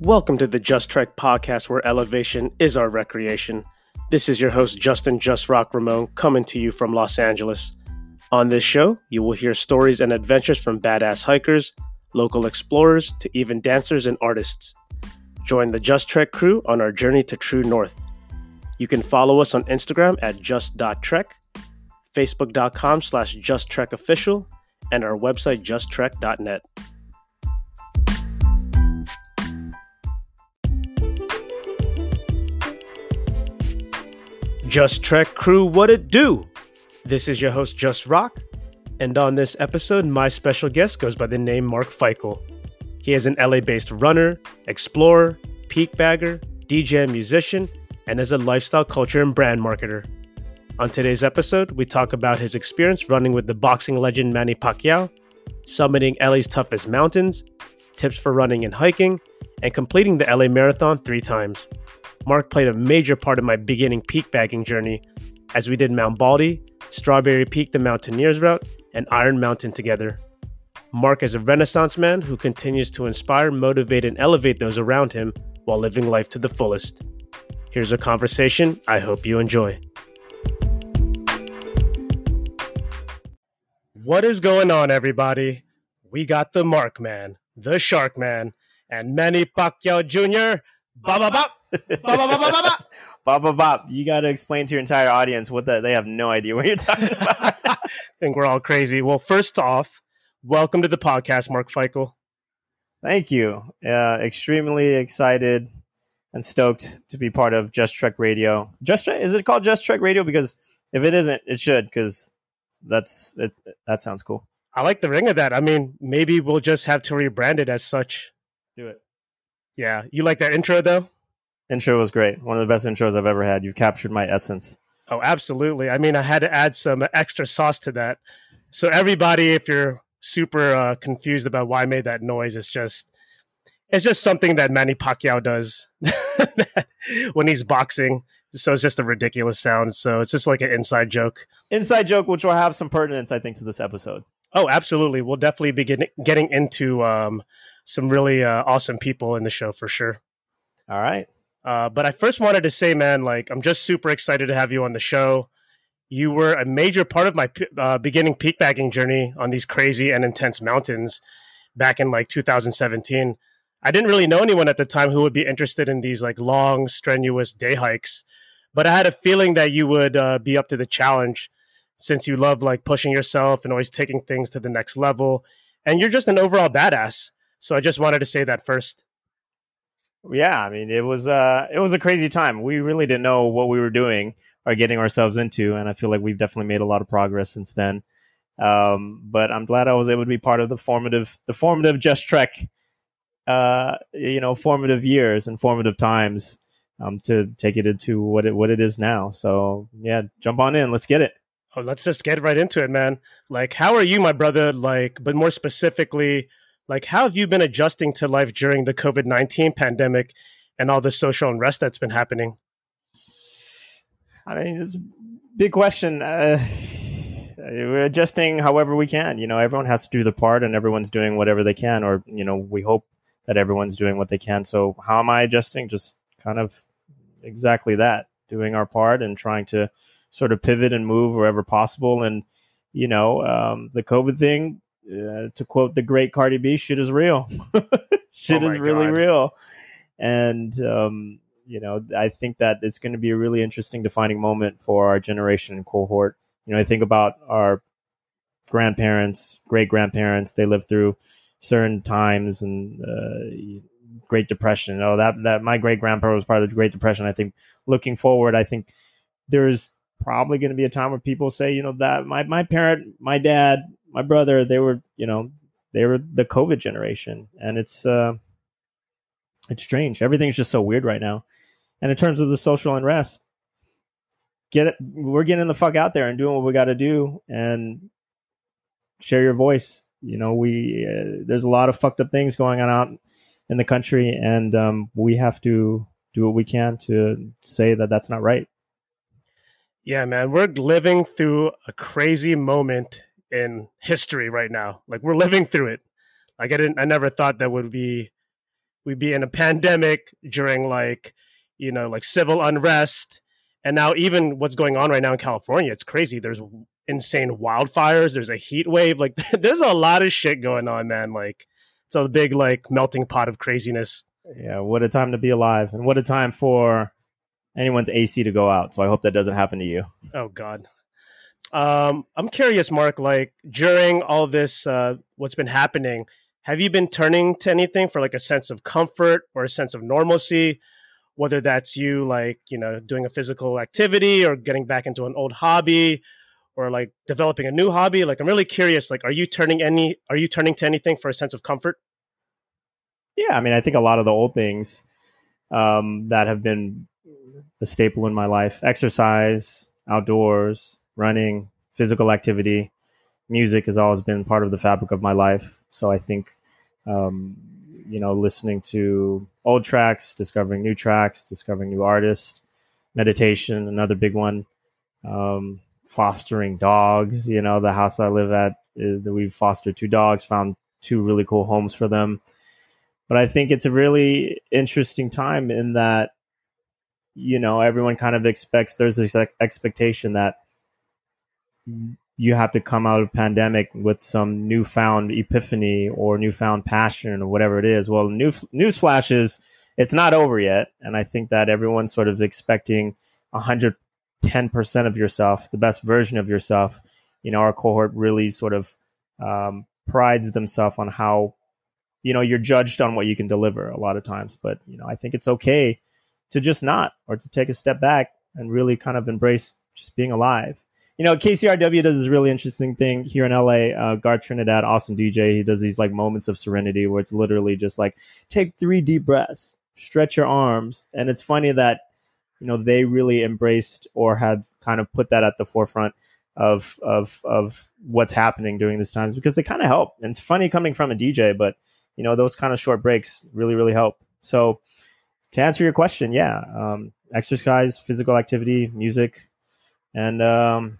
Welcome to the Just Trek podcast where elevation is our recreation. This is your host, Justin Just Rock Ramon, coming to you from Los Angeles. On this show, you will hear stories and adventures from badass hikers, local explorers, to even dancers and artists. Join the Just Trek crew on our journey to True North. You can follow us on Instagram at just.trek, facebook.com slash justtrekofficial, and our website justtrek.net. Just Trek crew, what it do? This is your host, Just Rock, and on this episode, my special guest goes by the name Mark Feichel. He is an LA based runner, explorer, peak bagger, DJ and musician, and is a lifestyle culture and brand marketer. On today's episode, we talk about his experience running with the boxing legend Manny Pacquiao, summiting LA's toughest mountains, tips for running and hiking, and completing the LA Marathon three times. Mark played a major part of my beginning peak bagging journey as we did Mount Baldy, Strawberry Peak the Mountaineers Route, and Iron Mountain together. Mark is a renaissance man who continues to inspire, motivate, and elevate those around him while living life to the fullest. Here's a conversation I hope you enjoy. What is going on, everybody? We got the Mark Man, the Shark Man, and Manny Pacquiao Jr. Ba ba ba. Bop, bop, bop. You got to explain to your entire audience what that they have no idea what you're talking about. I think we're all crazy. Well, first off, welcome to the podcast, Mark Feichel. Thank you. Uh, extremely excited and stoked to be part of Just Trek Radio. Just Trek, is it called Just Trek Radio? Because if it isn't, it should. Because that's it, that sounds cool. I like the ring of that. I mean, maybe we'll just have to rebrand it as such. Do it. Yeah, you like that intro though? Intro was great. One of the best intros I've ever had. You've captured my essence. Oh, absolutely. I mean, I had to add some extra sauce to that. So everybody, if you're super uh, confused about why I made that noise, it's just it's just something that Manny Pacquiao does when he's boxing. So it's just a ridiculous sound. So it's just like an inside joke. Inside joke, which will have some pertinence, I think, to this episode. Oh, absolutely. We'll definitely be getting, getting into um, some really uh, awesome people in the show for sure. All right. Uh, but I first wanted to say, man, like I'm just super excited to have you on the show. You were a major part of my uh, beginning peak bagging journey on these crazy and intense mountains back in like 2017. I didn't really know anyone at the time who would be interested in these like long, strenuous day hikes, but I had a feeling that you would uh, be up to the challenge since you love like pushing yourself and always taking things to the next level. And you're just an overall badass. So I just wanted to say that first. Yeah, I mean, it was uh, it was a crazy time. We really didn't know what we were doing or getting ourselves into, and I feel like we've definitely made a lot of progress since then. Um, but I'm glad I was able to be part of the formative, the formative Just Trek, uh, you know, formative years and formative times um, to take it into what it what it is now. So yeah, jump on in, let's get it. Oh, let's just get right into it, man. Like, how are you, my brother? Like, but more specifically, like, how have you been adjusting to life during the COVID 19 pandemic and all the social unrest that's been happening? I mean, it's a big question. Uh, we're adjusting however we can. You know, everyone has to do their part and everyone's doing whatever they can, or, you know, we hope that everyone's doing what they can. So, how am I adjusting? Just kind of exactly that, doing our part and trying to sort of pivot and move wherever possible. And, you know, um, the COVID thing, uh, to quote the great Cardi B, shit is real. shit oh is really God. real. And, um, you know, I think that it's going to be a really interesting defining moment for our generation and cohort. You know, I think about our grandparents, great grandparents, they lived through certain times and, uh, Great Depression. Oh, that that my great grandpa was part of the Great Depression. I think looking forward, I think there's probably going to be a time where people say, you know, that my my parent, my dad, my brother, they were, you know, they were the COVID generation, and it's uh, it's strange. Everything's just so weird right now. And in terms of the social unrest, get it. We're getting the fuck out there and doing what we got to do, and share your voice. You know, we uh, there's a lot of fucked up things going on out in the country, and um, we have to do what we can to say that that's not right. Yeah, man, we're living through a crazy moment in history right now. Like we're living through it. Like I didn't I never thought that would be we'd be in a pandemic during like, you know, like civil unrest. And now even what's going on right now in California, it's crazy. There's insane wildfires, there's a heat wave. Like there's a lot of shit going on, man. Like it's a big like melting pot of craziness. Yeah, what a time to be alive and what a time for anyone's AC to go out. So I hope that doesn't happen to you. Oh God. Um, I'm curious, Mark. Like during all this, uh, what's been happening, have you been turning to anything for like a sense of comfort or a sense of normalcy? Whether that's you, like you know, doing a physical activity or getting back into an old hobby, or like developing a new hobby. Like I'm really curious. Like, are you turning any? Are you turning to anything for a sense of comfort? Yeah, I mean, I think a lot of the old things um, that have been a staple in my life: exercise, outdoors, running, physical activity, music has always been part of the fabric of my life. So I think, um, you know, listening to old tracks, discovering new tracks, discovering new artists, meditation, another big one. Um, fostering dogs. You know, the house I live at, uh, we've fostered two dogs, found two really cool homes for them. But I think it's a really interesting time in that, you know, everyone kind of expects there's this expectation that you have to come out of pandemic with some newfound epiphany or newfound passion or whatever it is. Well, new news flashes, it's not over yet, and I think that everyone's sort of expecting hundred ten percent of yourself, the best version of yourself. You know, our cohort really sort of um, prides themselves on how you know you're judged on what you can deliver a lot of times. But you know, I think it's okay to just not or to take a step back and really kind of embrace just being alive you know, KCRW does this really interesting thing here in LA. Uh, Garth Trinidad, awesome DJ. He does these like moments of serenity where it's literally just like take three deep breaths, stretch your arms, and it's funny that you know they really embraced or have kind of put that at the forefront of of of what's happening during these times because they kind of help. And it's funny coming from a DJ, but you know those kind of short breaks really really help. So to answer your question, yeah, um, exercise, physical activity, music, and um,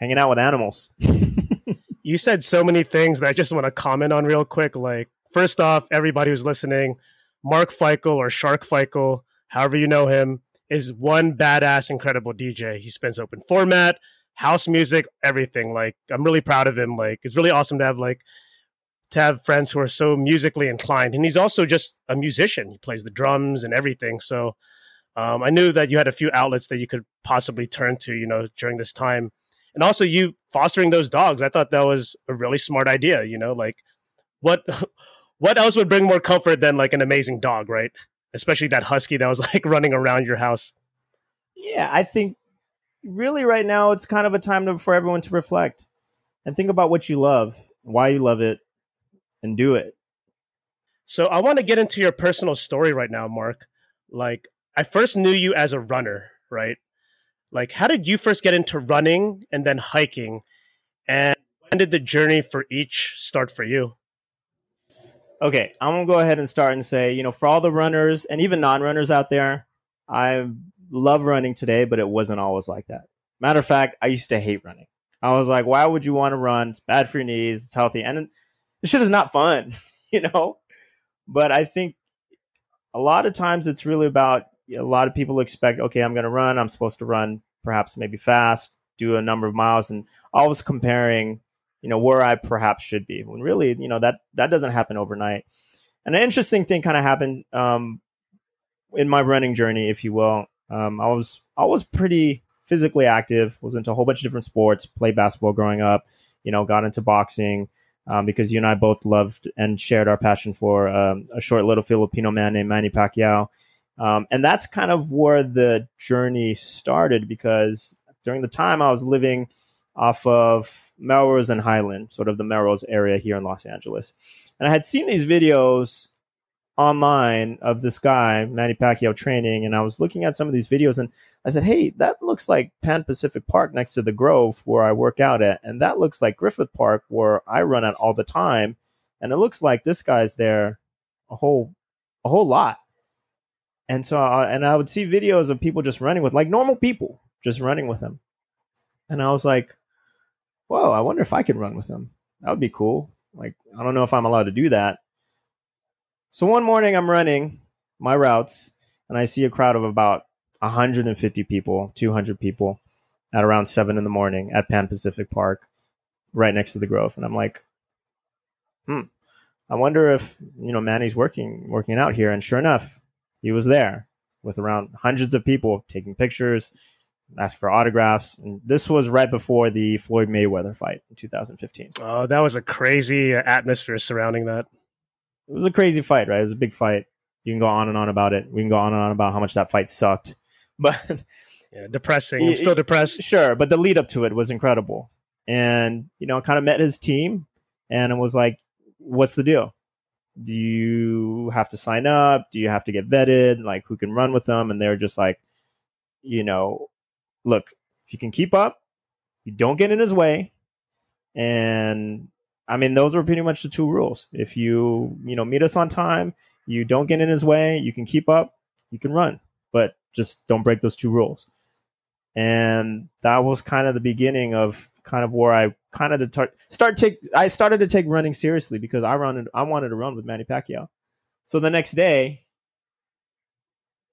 hanging out with animals. you said so many things that I just want to comment on real quick. Like, first off, everybody who's listening, Mark Feichel or Shark Feichel, however you know him, is one badass, incredible DJ. He spins open format, house music, everything. Like, I'm really proud of him. Like, it's really awesome to have like to have friends who are so musically inclined. And he's also just a musician. He plays the drums and everything. So um, I knew that you had a few outlets that you could possibly turn to, you know, during this time and also you fostering those dogs. I thought that was a really smart idea. You know, like what what else would bring more comfort than like an amazing dog, right? Especially that husky that was like running around your house. Yeah, I think really right now it's kind of a time to, for everyone to reflect and think about what you love, why you love it, and do it. So I want to get into your personal story right now, Mark. Like I first knew you as a runner, right? Like how did you first get into running and then hiking? And when did the journey for each start for you? Okay i'm gonna go ahead and start and say you know for all the runners and even non-runners out there i love running today but it wasn't always like that. Matter of fact i used to hate running. I was like why would you want to run? It's bad for your knees it's healthy and this shit is not fun you know? But i think a lot of times it's really about a lot of people expect, okay, I'm going to run. I'm supposed to run perhaps maybe fast, do a number of miles, and always comparing, you know, where I perhaps should be. When really, you know, that that doesn't happen overnight. And an interesting thing kind of happened um, in my running journey, if you will. Um, I was I was pretty physically active. Was into a whole bunch of different sports. Played basketball growing up. You know, got into boxing. Um, because you and I both loved and shared our passion for um, a short little Filipino man named Manny Pacquiao. Um, and that's kind of where the journey started because during the time I was living off of Melrose and Highland, sort of the Melrose area here in Los Angeles. And I had seen these videos online of this guy, Manny Pacquiao, training, and I was looking at some of these videos and I said, Hey, that looks like Pan Pacific Park next to the Grove where I work out at. And that looks like Griffith Park where I run at all the time. And it looks like this guy's there a whole a whole lot. And so, uh, and I would see videos of people just running with like normal people just running with him. And I was like, whoa, I wonder if I could run with him. That would be cool. Like, I don't know if I'm allowed to do that. So one morning I'm running my routes and I see a crowd of about 150 people, 200 people at around seven in the morning at Pan Pacific Park, right next to the Grove. And I'm like, hmm, I wonder if, you know, Manny's working, working out here. And sure enough, he was there with around hundreds of people taking pictures, asking for autographs. And this was right before the Floyd Mayweather fight in 2015. Oh, that was a crazy atmosphere surrounding that. It was a crazy fight, right? It was a big fight. You can go on and on about it. We can go on and on about how much that fight sucked. But yeah, depressing. I'm still depressed. Sure, but the lead up to it was incredible. And, you know, I kind of met his team and it was like, what's the deal? Do you have to sign up? Do you have to get vetted? Like, who can run with them? And they're just like, you know, look, if you can keep up, you don't get in his way. And I mean, those were pretty much the two rules. If you, you know, meet us on time, you don't get in his way, you can keep up, you can run, but just don't break those two rules. And that was kind of the beginning of kind of where I kind of tar- start take I started to take running seriously because I run I wanted to run with Manny Pacquiao. So the next day,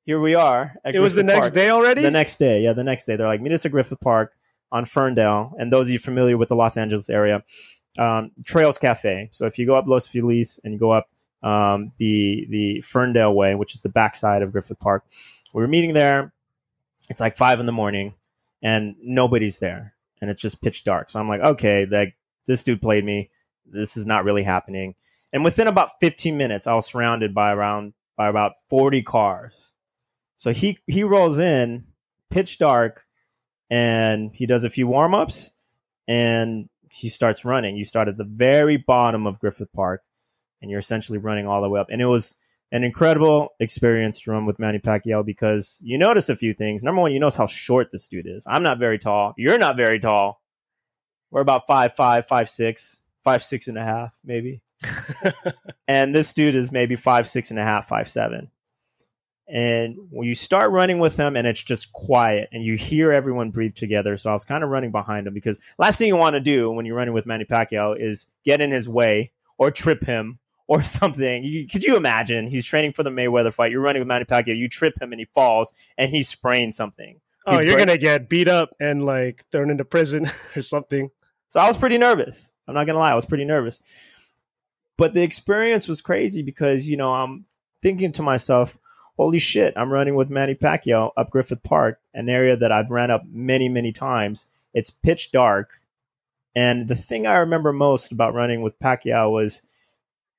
here we are. it was the next day already. The next day, yeah, the next day. They're like meet us at Griffith Park on Ferndale, and those of you familiar with the Los Angeles area, um, Trails Cafe. So if you go up Los Feliz and you go up um, the the Ferndale Way, which is the backside of Griffith Park, we were meeting there. It's like five in the morning, and nobody's there, and it's just pitch dark. So I'm like, okay, like this dude played me. This is not really happening. And within about 15 minutes, I was surrounded by around by about 40 cars. So he he rolls in, pitch dark, and he does a few warm ups, and he starts running. You start at the very bottom of Griffith Park, and you're essentially running all the way up. And it was an incredible experience to run with Manny Pacquiao because you notice a few things. Number one, you notice how short this dude is. I'm not very tall. You're not very tall. We're about five five, five six, five six and a half, maybe. and this dude is maybe five six and a half, five seven. And when you start running with them and it's just quiet and you hear everyone breathe together. So I was kind of running behind him because last thing you want to do when you're running with Manny Pacquiao is get in his way or trip him or something. You, could you imagine? He's training for the Mayweather fight. You're running with Manny Pacquiao. You trip him and he falls and he's spraying something. Oh, you're gonna get beat up and like thrown into prison or something. So I was pretty nervous. I'm not gonna lie, I was pretty nervous. But the experience was crazy because you know I'm thinking to myself, "Holy shit! I'm running with Manny Pacquiao up Griffith Park, an area that I've ran up many, many times. It's pitch dark, and the thing I remember most about running with Pacquiao was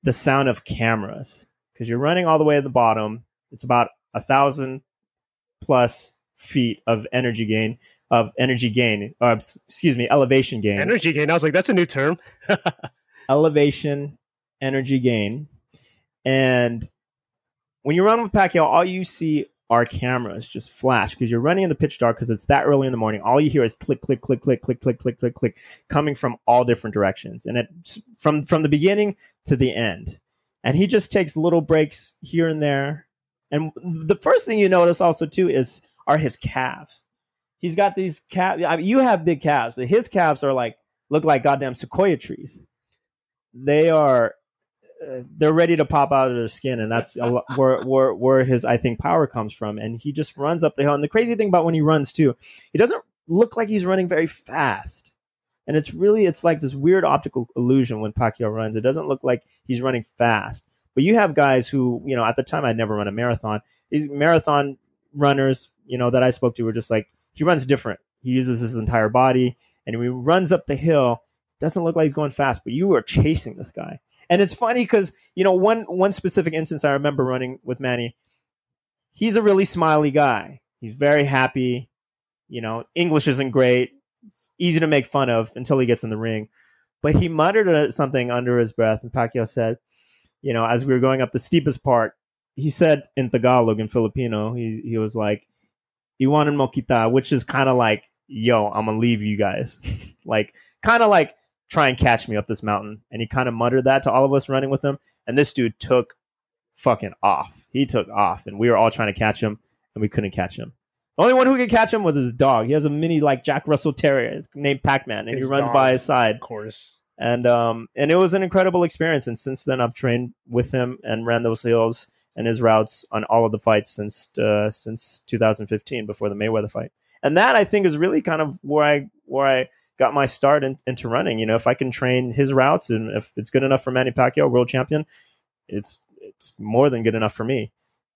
the sound of cameras because you're running all the way at the bottom. It's about a thousand plus feet of energy gain of energy gain. Uh, excuse me, elevation gain. Energy gain. I was like, that's a new term. elevation, energy gain, and when you run with Pacquiao, all you see are cameras just flash because you're running in the pitch dark because it's that early in the morning. All you hear is click, click, click, click, click, click, click, click, click, coming from all different directions, and it from from the beginning to the end. And he just takes little breaks here and there. And the first thing you notice also too is are his calves. He's got these calves. I mean, you have big calves, but his calves are like look like goddamn sequoia trees. They are they're ready to pop out of their skin, and that's where, where where his I think power comes from. And he just runs up the hill. And the crazy thing about when he runs too, he doesn't look like he's running very fast. And it's really it's like this weird optical illusion when Pacquiao runs. It doesn't look like he's running fast. But you have guys who, you know, at the time I'd never run a marathon. These marathon runners, you know, that I spoke to were just like, he runs different. He uses his entire body, and when he runs up the hill, doesn't look like he's going fast, but you are chasing this guy. And it's funny because you know one one specific instance I remember running with Manny. He's a really smiley guy. He's very happy. You know, English isn't great. Easy to make fun of until he gets in the ring. But he muttered something under his breath, and Pacquiao said, "You know, as we were going up the steepest part, he said in Tagalog in Filipino, he he was like, "Iwanan mo kita," which is kind of like, "Yo, I'm gonna leave you guys," like kind of like try and catch me up this mountain. And he kind of muttered that to all of us running with him. And this dude took fucking off. He took off, and we were all trying to catch him, and we couldn't catch him. The only one who could catch him was his dog. He has a mini like Jack Russell Terrier named Pac Man, and his he runs dog, by his side. Of course. and um, and it was an incredible experience. And since then, I've trained with him and ran those hills and his routes on all of the fights since uh, since 2015 before the Mayweather fight. And that I think is really kind of where I where I got my start in, into running. You know, if I can train his routes and if it's good enough for Manny Pacquiao, world champion, it's it's more than good enough for me.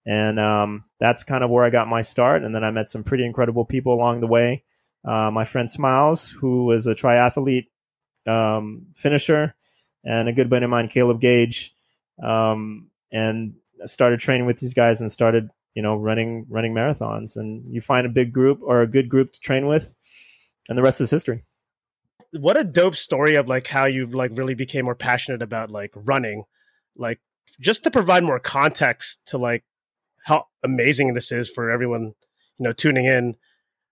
And um, that's kind of where I got my start. And then I met some pretty incredible people along the way. Uh, my friend Smiles, who was a triathlete um, finisher, and a good buddy of mine, Caleb Gage, um, and started training with these guys and started, you know, running running marathons. And you find a big group or a good group to train with, and the rest is history. What a dope story of like how you've like really became more passionate about like running, like just to provide more context to like how amazing this is for everyone, you know, tuning in.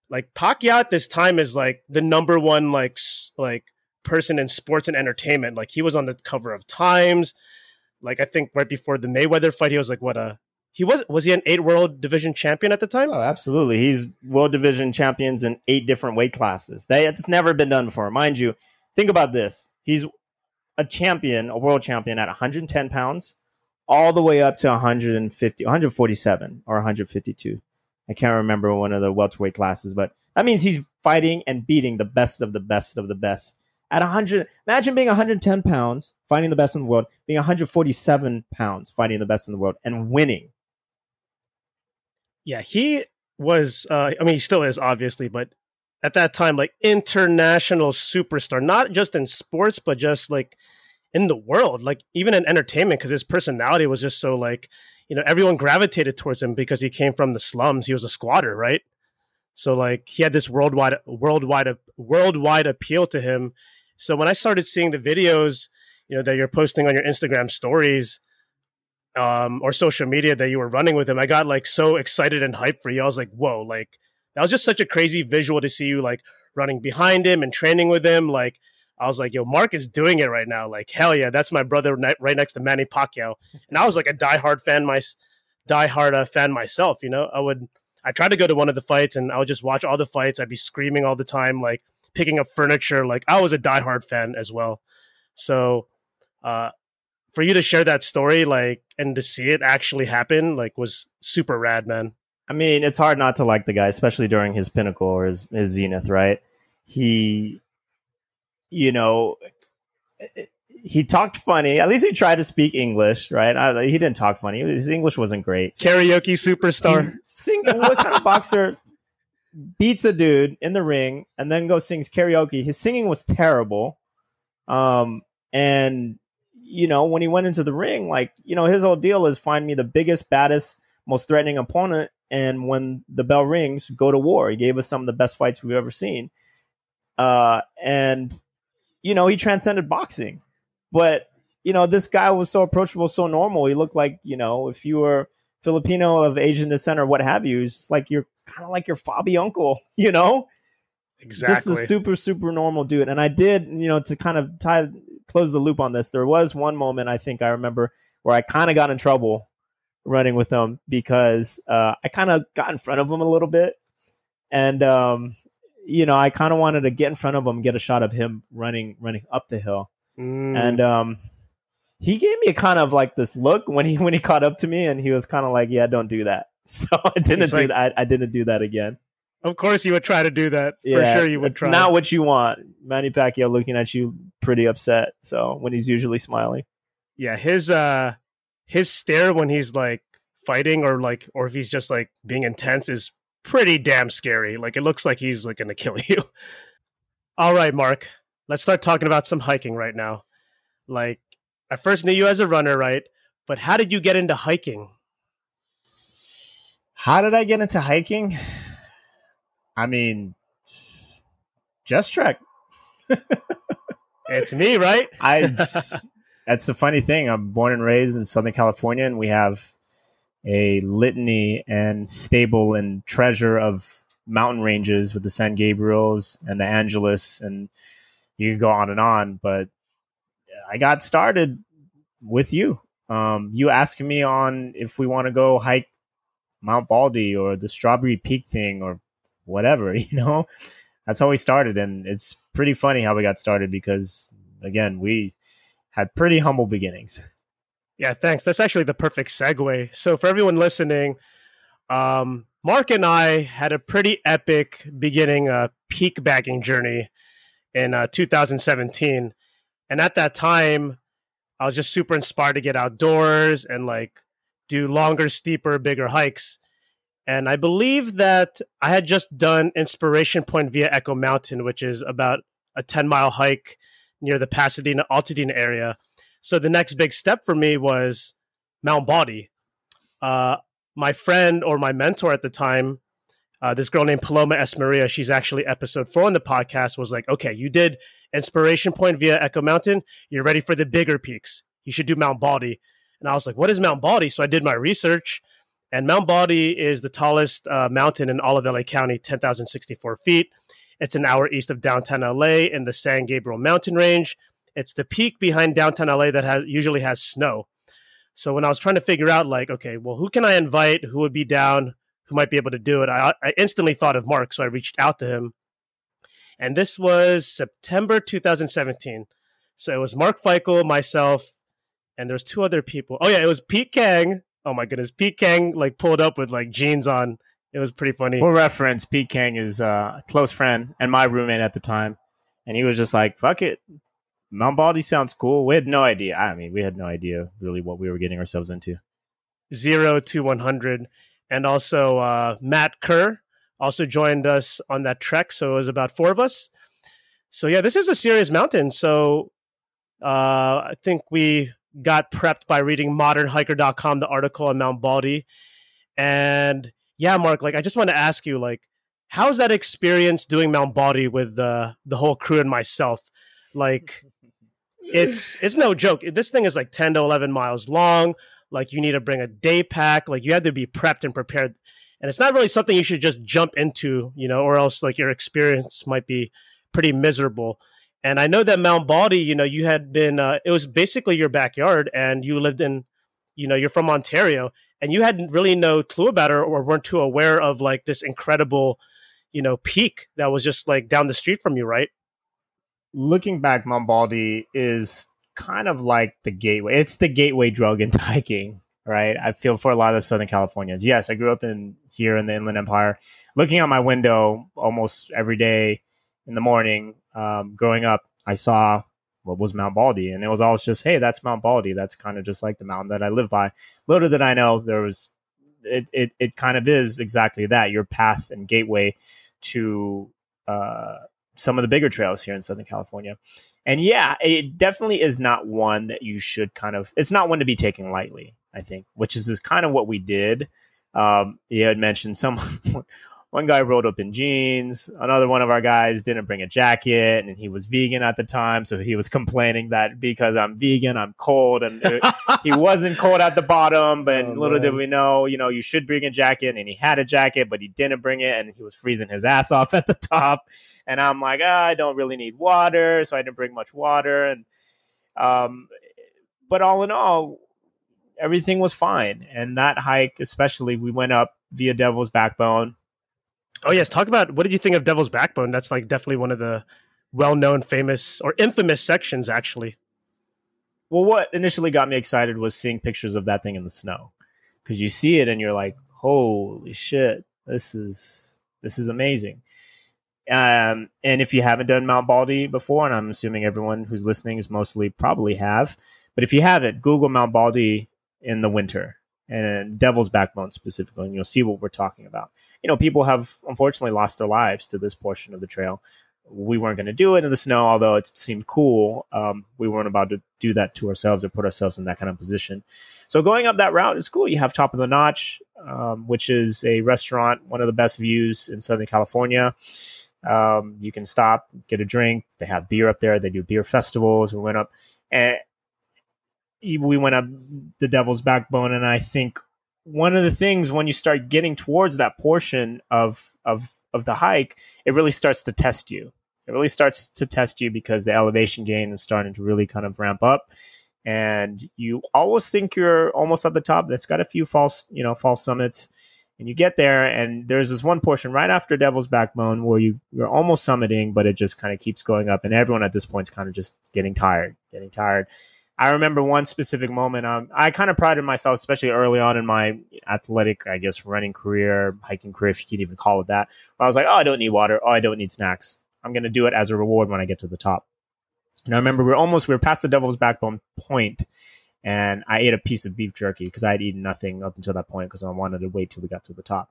Like Pacquiao at this time is like the number one like like person in sports and entertainment. Like he was on the cover of Times. Like I think right before the Mayweather fight, he was like what a he was was he an eight world division champion at the time? Oh, absolutely. He's world division champions in eight different weight classes. They it's never been done before. Mind you, think about this. He's a champion, a world champion at 110 pounds, all the way up to 150, 147 or 152. I can't remember one of the welterweight classes, but that means he's fighting and beating the best of the best of the best at 100 imagine being 110 pounds fighting the best in the world being 147 pounds fighting the best in the world and winning yeah he was uh, i mean he still is obviously but at that time like international superstar not just in sports but just like in the world like even in entertainment because his personality was just so like you know everyone gravitated towards him because he came from the slums. He was a squatter right? So like he had this worldwide worldwide worldwide appeal to him. So when I started seeing the videos, you know, that you're posting on your Instagram stories, um, or social media that you were running with him, I got like so excited and hyped for you. I was like, whoa, like that was just such a crazy visual to see you like running behind him and training with him. Like I was like, yo, Mark is doing it right now. Like hell yeah, that's my brother right next to Manny Pacquiao. And I was like a diehard fan, my diehard uh, fan myself. You know, I would I tried to go to one of the fights and I would just watch all the fights. I'd be screaming all the time, like picking up furniture. Like I was a diehard fan as well. So uh, for you to share that story, like, and to see it actually happen, like, was super rad, man. I mean, it's hard not to like the guy, especially during his pinnacle or his, his zenith, right? He, you know, he talked funny. At least he tried to speak English, right? I, he didn't talk funny. His English wasn't great. Karaoke superstar. sing, what kind of boxer beats a dude in the ring and then goes sings karaoke. His singing was terrible. Um, and you know, when he went into the ring, like, you know, his whole deal is find me the biggest, baddest, most threatening opponent. And when the bell rings, go to war. He gave us some of the best fights we've ever seen. Uh, and, you know, he transcended boxing. But, you know, this guy was so approachable, so normal. He looked like, you know, if you were Filipino of Asian descent or what have you. It's like you're kind of like your Fabi uncle, you know? Exactly. Just a super, super normal dude. And I did, you know, to kind of tie close the loop on this, there was one moment I think I remember where I kind of got in trouble running with him because uh, I kind of got in front of him a little bit. And um, you know, I kind of wanted to get in front of him, get a shot of him running running up the hill. Mm. And um, he gave me a kind of like this look when he when he caught up to me, and he was kind of like, "Yeah, don't do that." So I didn't He's do like, that. I, I, didn't do that again. Of course, you would try to do that. Yeah, For sure, you would try. Not what you want. Manny Pacquiao looking at you pretty upset. So when he's usually smiling. Yeah, his uh his stare when he's like fighting or like or if he's just like being intense is pretty damn scary. Like it looks like he's like gonna kill you. All right, Mark. Let's start talking about some hiking right now. Like I first knew you as a runner, right? But how did you get into hiking? How did I get into hiking? I mean, just trek. it's me, right? I. That's the funny thing. I'm born and raised in Southern California, and we have a litany and stable and treasure of mountain ranges with the San Gabriels and the Angeles, and you can go on and on. But I got started with you. Um, you asking me on if we want to go hike Mount Baldy or the Strawberry Peak thing or whatever, you know. That's how we started, and it's pretty funny how we got started because again, we had pretty humble beginnings. Yeah, thanks. That's actually the perfect segue. So for everyone listening, um, Mark and I had a pretty epic beginning uh, peak bagging journey in uh, 2017. And at that time, I was just super inspired to get outdoors and like do longer, steeper, bigger hikes. And I believe that I had just done Inspiration Point via Echo Mountain, which is about a 10 mile hike near the Pasadena Altadena area. So the next big step for me was Mount Baldy. Uh, my friend or my mentor at the time, uh, this girl named Paloma S. Maria, she's actually episode four on the podcast, was like, okay, you did Inspiration Point via Echo Mountain. You're ready for the bigger peaks. You should do Mount Baldy. And I was like, what is Mount Baldy? So I did my research. And Mount Baldy is the tallest uh, mountain in all of LA County, 10,064 feet. It's an hour east of downtown LA in the San Gabriel mountain range. It's the peak behind downtown LA that has usually has snow. So when I was trying to figure out, like, okay, well, who can I invite? Who would be down? Who might be able to do it? I, I instantly thought of Mark, so I reached out to him. And this was September 2017. So it was Mark Feichel, myself, and there's two other people. Oh yeah, it was Pete Kang. Oh my goodness, Pete Kang like pulled up with like jeans on. It was pretty funny. For reference, Pete Kang is uh, a close friend and my roommate at the time, and he was just like, "Fuck it, Mount Baldy sounds cool. We had no idea. I mean, we had no idea really what we were getting ourselves into. Zero to 100. And also, uh, Matt Kerr also joined us on that trek. So it was about four of us. So, yeah, this is a serious mountain. So uh, I think we got prepped by reading modernhiker.com, the article on Mount Baldy. And yeah, Mark, like, I just want to ask you, like, how's that experience doing Mount Baldy with the, the whole crew and myself? Like, it's it's no joke. This thing is like 10 to 11 miles long. Like you need to bring a day pack. Like you have to be prepped and prepared. And it's not really something you should just jump into, you know, or else like your experience might be pretty miserable. And I know that Mount Baldy, you know, you had been uh, it was basically your backyard and you lived in you know, you're from Ontario and you had really no clue about it or weren't too aware of like this incredible, you know, peak that was just like down the street from you, right? looking back, Mount Baldy is kind of like the gateway. It's the gateway drug into hiking, right? I feel for a lot of Southern Californians. Yes, I grew up in here in the Inland Empire. Looking out my window almost every day in the morning, um, growing up, I saw what was Mount Baldy, and it was always just, hey, that's Mount Baldy. That's kind of just like the mountain that I live by. Little did I know there was. It, it, it kind of is exactly that your path and gateway to uh, some of the bigger trails here in Southern California. And yeah, it definitely is not one that you should kind of, it's not one to be taken lightly, I think, which is, is kind of what we did. Um, you had mentioned some, one guy rolled up in jeans. Another one of our guys didn't bring a jacket, and he was vegan at the time, so he was complaining that because I'm vegan, I'm cold, and it, he wasn't cold at the bottom. But oh, little man. did we know, you know, you should bring a jacket, and he had a jacket, but he didn't bring it, and he was freezing his ass off at the top. And I'm like, oh, I don't really need water, so I didn't bring much water, and um, but all in all, everything was fine. And that hike, especially, we went up via Devil's Backbone Oh yes, talk about what did you think of Devil's Backbone? That's like definitely one of the well-known, famous or infamous sections, actually. Well, what initially got me excited was seeing pictures of that thing in the snow, because you see it and you're like, "Holy shit, this is this is amazing." Um, and if you haven't done Mount Baldy before, and I'm assuming everyone who's listening is mostly probably have, but if you haven't, Google Mount Baldy in the winter and Devil's Backbone specifically, and you'll see what we're talking about. You know, people have unfortunately lost their lives to this portion of the trail. We weren't going to do it in the snow, although it seemed cool. Um, we weren't about to do that to ourselves or put ourselves in that kind of position. So going up that route is cool. You have Top of the Notch, um, which is a restaurant, one of the best views in Southern California. Um, you can stop, get a drink. They have beer up there. They do beer festivals. We went up, and we went up the devil's backbone. And i think one of the things when you start getting towards that portion of of of the hike it really starts to test you. It really starts to test you because the elevation gain is starting to really kind of ramp up. And you always think you're almost at the top. That's got a few false you know false summits. And you get there, and there's this one portion right after Devil's Backbone where you you're almost summiting, but it just kind of keeps going up, and everyone at this point is kind of just getting tired, getting tired. I remember one specific moment. Um, I kind of prided myself, especially early on in my athletic, I guess, running career, hiking career, if you could even call it that. I was like, oh, I don't need water. Oh, I don't need snacks. I'm going to do it as a reward when I get to the top. And I remember we are almost we were past the Devil's Backbone point, and I ate a piece of beef jerky because I had eaten nothing up until that point because I wanted to wait till we got to the top,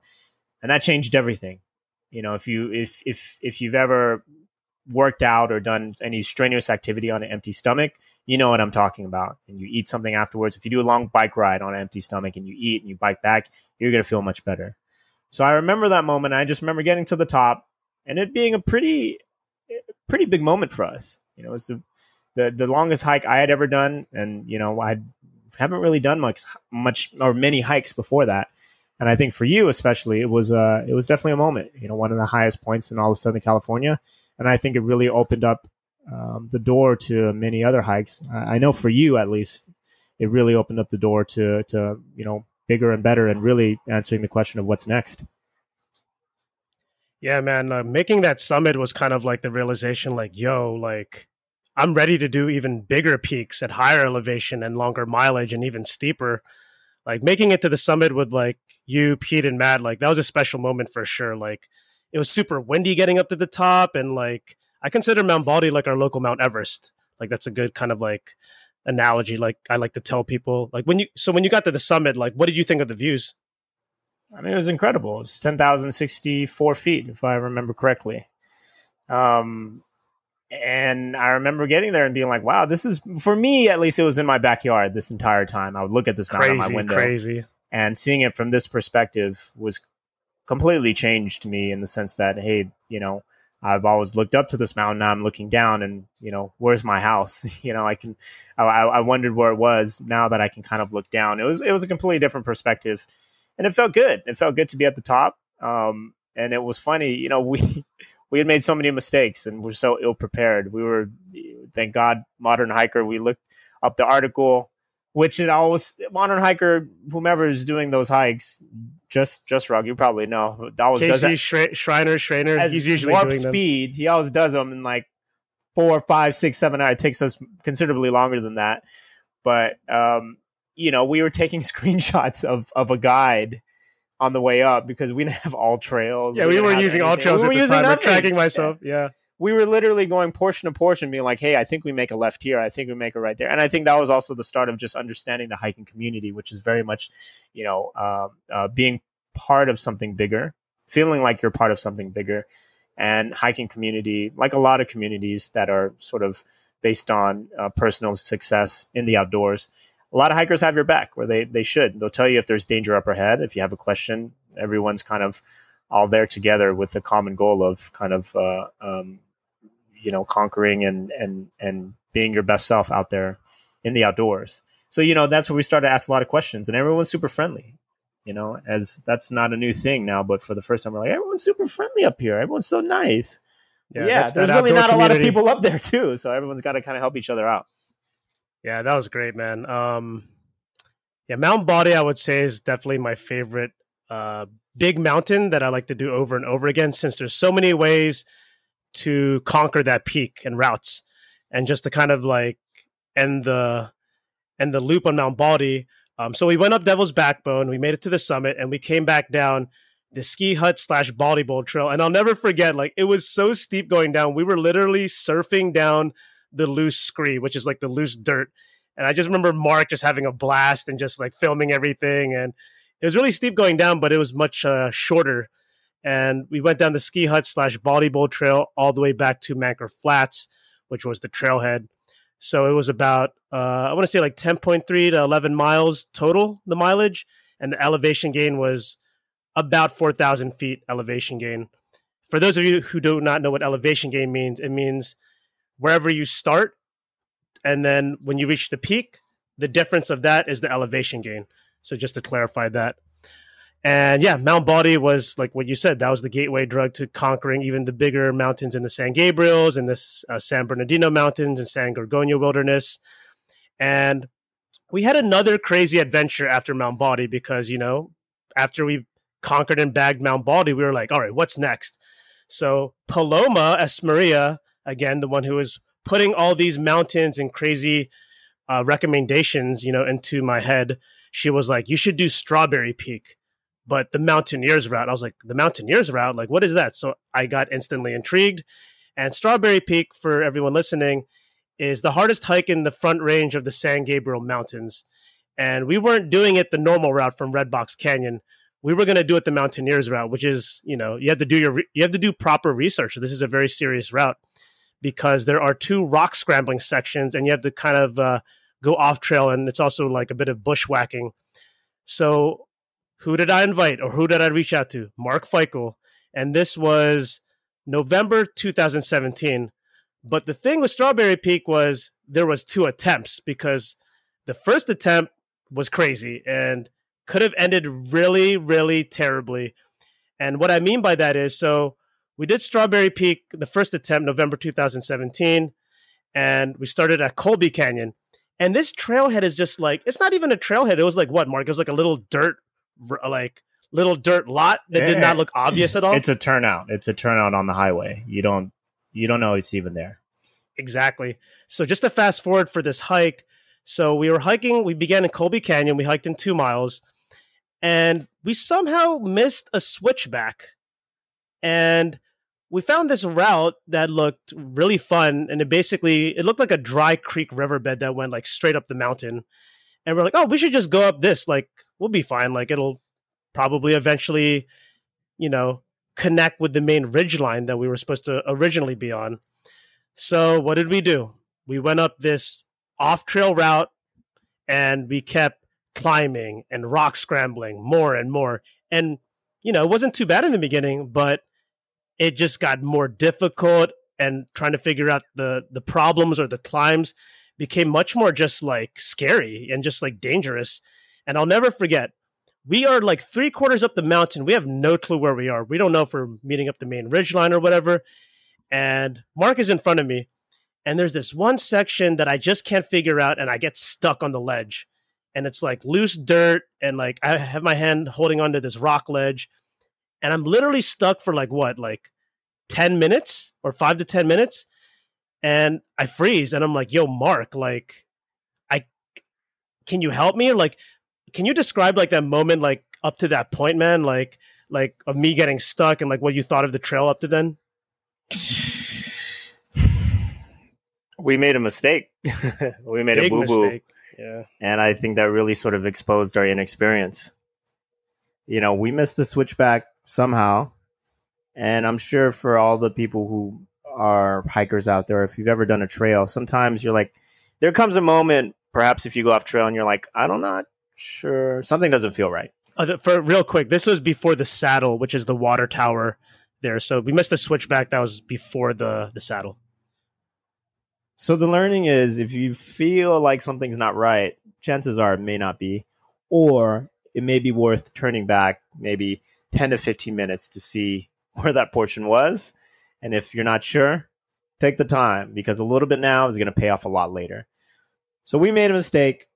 and that changed everything. You know, if you if if if you've ever worked out or done any strenuous activity on an empty stomach, you know what I'm talking about. And you eat something afterwards. If you do a long bike ride on an empty stomach and you eat and you bike back, you're gonna feel much better. So I remember that moment. I just remember getting to the top and it being a pretty pretty big moment for us. You know, it was the the the longest hike I had ever done, and you know I haven't really done much much or many hikes before that. And I think for you especially, it was uh it was definitely a moment. You know, one of the highest points in all of Southern California, and I think it really opened up um, the door to many other hikes. I, I know for you at least, it really opened up the door to to you know bigger and better, and really answering the question of what's next. Yeah, man, uh, making that summit was kind of like the realization, like, yo, like I'm ready to do even bigger peaks at higher elevation and longer mileage and even steeper. Like making it to the summit with like you, Pete, and Matt, like that was a special moment for sure. Like it was super windy getting up to the top, and like I consider Mount Baldy like our local Mount Everest. Like that's a good kind of like analogy. Like I like to tell people, like when you so when you got to the summit, like what did you think of the views? I mean, it was incredible. It's ten thousand sixty four feet, if I remember correctly. Um, and I remember getting there and being like, "Wow, this is for me at least." It was in my backyard this entire time. I would look at this mountain out my window, crazy, and seeing it from this perspective was completely changed me in the sense that, hey, you know, I've always looked up to this mountain. Now I'm looking down, and you know, where's my house? you know, I can. I, I wondered where it was. Now that I can kind of look down, it was it was a completely different perspective, and it felt good. It felt good to be at the top. Um, and it was funny. You know, we we had made so many mistakes and we're so ill prepared. We were, thank God, modern hiker. We looked up the article, which it always modern hiker, whomever is doing those hikes, just just rug. You probably know. Always Casey does that. Sh- Schreiner, Schreiner. As he's usually warp doing speed. Them. He always does them in like four, five, six, seven hours. It takes us considerably longer than that. But um, you know, we were taking screenshots of of a guide on the way up because we didn't have AllTrails. Yeah, we, we weren't using all trails. We were using time. tracking myself. Yeah. yeah. We were literally going portion to portion, being like, "Hey, I think we make a left here. I think we make a right there." And I think that was also the start of just understanding the hiking community, which is very much, you know, uh, uh, being part of something bigger, feeling like you're part of something bigger, and hiking community, like a lot of communities that are sort of based on uh, personal success in the outdoors a lot of hikers have your back where they, they should. They'll tell you if there's danger up ahead. If you have a question, everyone's kind of all there together with the common goal of kind of, uh, um, you know, conquering and, and, and being your best self out there in the outdoors. So, you know, that's where we started to ask a lot of questions and everyone's super friendly, you know, as that's not a new thing now, but for the first time, we're like, everyone's super friendly up here. Everyone's so nice. Yeah, yeah there's really not community. a lot of people up there too. So everyone's got to kind of help each other out. Yeah, that was great, man. Um, yeah, Mount Baldy, I would say, is definitely my favorite uh, big mountain that I like to do over and over again since there's so many ways to conquer that peak and routes. And just to kind of like end the end the loop on Mount Baldy. Um, so we went up Devil's Backbone, we made it to the summit, and we came back down the ski hut slash Baldy Bowl trail. And I'll never forget, like it was so steep going down. We were literally surfing down the loose scree, which is like the loose dirt. And I just remember Mark just having a blast and just like filming everything. And it was really steep going down, but it was much uh, shorter. And we went down the ski hut slash Baldy Bowl trail all the way back to Manker Flats, which was the trailhead. So it was about, uh, I want to say like 10.3 to 11 miles total, the mileage. And the elevation gain was about 4,000 feet elevation gain. For those of you who do not know what elevation gain means, it means wherever you start, and then when you reach the peak, the difference of that is the elevation gain. So just to clarify that. And yeah, Mount Baldy was like what you said. That was the gateway drug to conquering even the bigger mountains in the San Gabriels and the uh, San Bernardino Mountains and San Gorgonio Wilderness. And we had another crazy adventure after Mount Baldy because, you know, after we conquered and bagged Mount Baldy, we were like, all right, what's next? So Paloma Esmaria, again, the one who was putting all these mountains and crazy uh, recommendations, you know, into my head, she was like, you should do Strawberry Peak, but the Mountaineers route. I was like, the Mountaineers route, like, what is that? So I got instantly intrigued. And Strawberry Peak, for everyone listening, is the hardest hike in the front range of the San Gabriel Mountains. And we weren't doing it the normal route from Red Box Canyon. We were going to do it the Mountaineers route, which is, you know, you have to do your you have to do proper research. This is a very serious route because there are two rock scrambling sections, and you have to kind of uh, go off trail, and it's also like a bit of bushwhacking. So, who did I invite, or who did I reach out to? Mark Feichel, and this was November 2017. But the thing with Strawberry Peak was there was two attempts because the first attempt was crazy and could have ended really, really terribly. And what I mean by that is so we did Strawberry Peak, the first attempt, November 2017, and we started at Colby Canyon. And this trailhead is just like, it's not even a trailhead. It was like what, Mark? It was like a little dirt, like little dirt lot that did not look obvious at all. It's a turnout. It's a turnout on the highway. You don't you don't know it's even there. Exactly. So just to fast forward for this hike, so we were hiking. We began in Colby Canyon. We hiked in two miles, and we somehow missed a switchback, and we found this route that looked really fun. And it basically it looked like a dry creek riverbed that went like straight up the mountain. And we're like, oh, we should just go up this. Like we'll be fine. Like it'll probably eventually, you know, connect with the main ridge line that we were supposed to originally be on. So what did we do? We went up this off trail route and we kept climbing and rock scrambling more and more. And, you know, it wasn't too bad in the beginning, but it just got more difficult and trying to figure out the the problems or the climbs became much more just like scary and just like dangerous. And I'll never forget, we are like three quarters up the mountain. We have no clue where we are. We don't know if we're meeting up the main ridge line or whatever. And Mark is in front of me and there's this one section that I just can't figure out, and I get stuck on the ledge. And it's like loose dirt, and like I have my hand holding onto this rock ledge, and I'm literally stuck for like what, like 10 minutes or five to 10 minutes. And I freeze, and I'm like, yo, Mark, like, I can you help me? Like, can you describe like that moment, like up to that point, man? Like, like of me getting stuck and like what you thought of the trail up to then? we made a mistake. we made Big a boo boo. Yeah. And I think that really sort of exposed our inexperience. You know, we missed the switchback somehow. And I'm sure for all the people who are hikers out there, if you've ever done a trail, sometimes you're like, there comes a moment, perhaps if you go off trail and you're like, I'm not not sure, something doesn't feel right. Uh, for real quick, this was before the saddle, which is the water tower there. So we missed the switchback. That was before the the saddle. So the learning is if you feel like something's not right, chances are it may not be, or it may be worth turning back maybe 10 to 15 minutes to see where that portion was. And if you're not sure, take the time because a little bit now is going to pay off a lot later. So we made a mistake.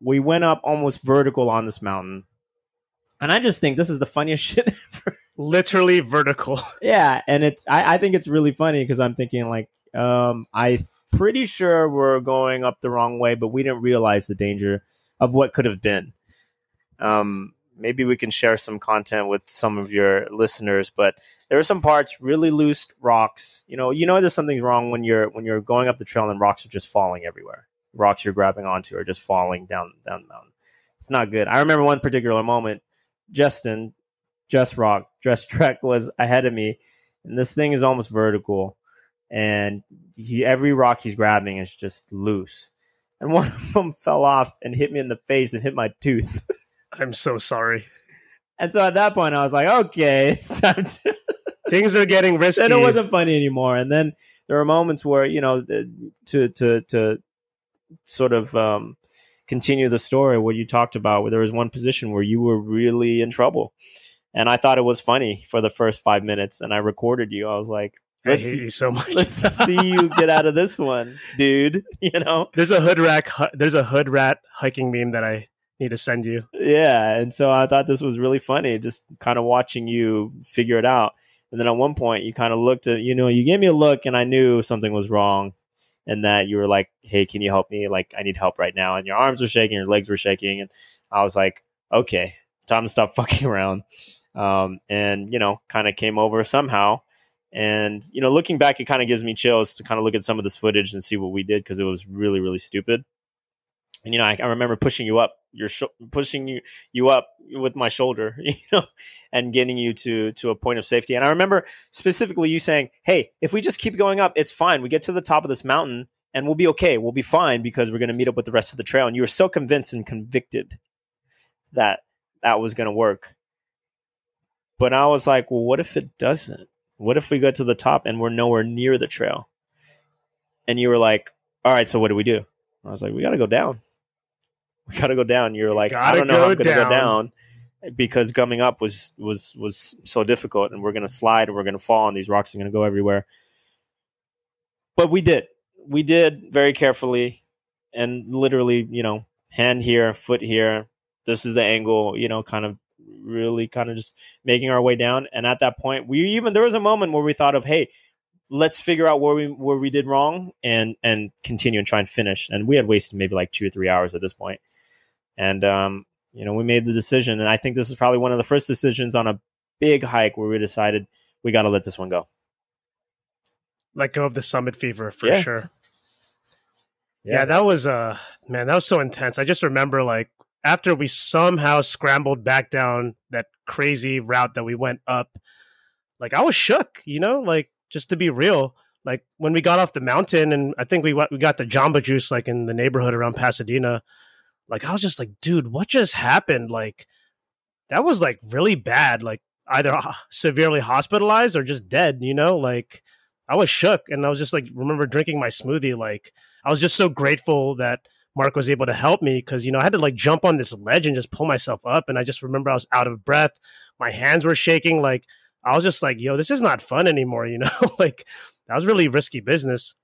We went up almost vertical on this mountain. And I just think this is the funniest shit ever. Literally vertical. Yeah. And it's, I, I think it's really funny because I'm thinking like, um, I pretty sure we're going up the wrong way, but we didn't realize the danger of what could have been. Um, maybe we can share some content with some of your listeners, but there are some parts really loose rocks. You know, you know there's something's wrong when you're when you're going up the trail and rocks are just falling everywhere. Rocks you're grabbing onto are just falling down down the mountain. It's not good. I remember one particular moment. Justin, Just Rock, Just Trek was ahead of me, and this thing is almost vertical and he every rock he's grabbing is just loose. And one of them fell off and hit me in the face and hit my tooth. I'm so sorry. And so at that point, I was like, okay, it's time to. Things are getting risky. Then it wasn't funny anymore. And then there were moments where you know to to to sort of um, continue the story what you talked about where there was one position where you were really in trouble and i thought it was funny for the first five minutes and i recorded you i was like Let's, I hate you so much. let's see you get out of this one, dude. You know, there's a hood rat. There's a hood rat hiking meme that I need to send you. Yeah, and so I thought this was really funny, just kind of watching you figure it out. And then at one point, you kind of looked at, you know, you gave me a look, and I knew something was wrong, and that you were like, "Hey, can you help me? Like, I need help right now." And your arms were shaking, your legs were shaking, and I was like, "Okay, time to stop fucking around." Um, and you know, kind of came over somehow. And you know, looking back, it kind of gives me chills to kind of look at some of this footage and see what we did because it was really, really stupid. And you know, I, I remember pushing you up, your sh- pushing you you up with my shoulder, you know, and getting you to to a point of safety. And I remember specifically you saying, "Hey, if we just keep going up, it's fine. We get to the top of this mountain." And we'll be okay. We'll be fine because we're going to meet up with the rest of the trail. And you were so convinced and convicted that that was going to work but I was like, well, what if it doesn't? What if we go to the top and we're nowhere near the trail? And you were like, all right, so what do we do? I was like, we got to go down. We got to go down. You're like, I don't know how I'm going to go down because coming up was was was so difficult, and we're going to slide and we're going to fall, and these rocks are going to go everywhere. But we did. We did very carefully, and literally, you know, hand here, foot here. This is the angle, you know, kind of really kind of just making our way down. And at that point, we even there was a moment where we thought of, hey, let's figure out where we where we did wrong and and continue and try and finish. And we had wasted maybe like two or three hours at this point. And um, you know, we made the decision, and I think this is probably one of the first decisions on a big hike where we decided we got to let this one go. Let go of the summit fever for yeah. sure. Yeah. yeah, that was uh man, that was so intense. I just remember like after we somehow scrambled back down that crazy route that we went up, like I was shook, you know, like just to be real. Like when we got off the mountain, and I think we we got the Jamba Juice like in the neighborhood around Pasadena. Like I was just like, dude, what just happened? Like that was like really bad. Like either severely hospitalized or just dead. You know, like I was shook, and I was just like, remember drinking my smoothie. Like I was just so grateful that Mark was able to help me because you know I had to like jump on this ledge and just pull myself up, and I just remember I was out of breath, my hands were shaking, like I was just like, "Yo, this is not fun anymore," you know, like that was really risky business.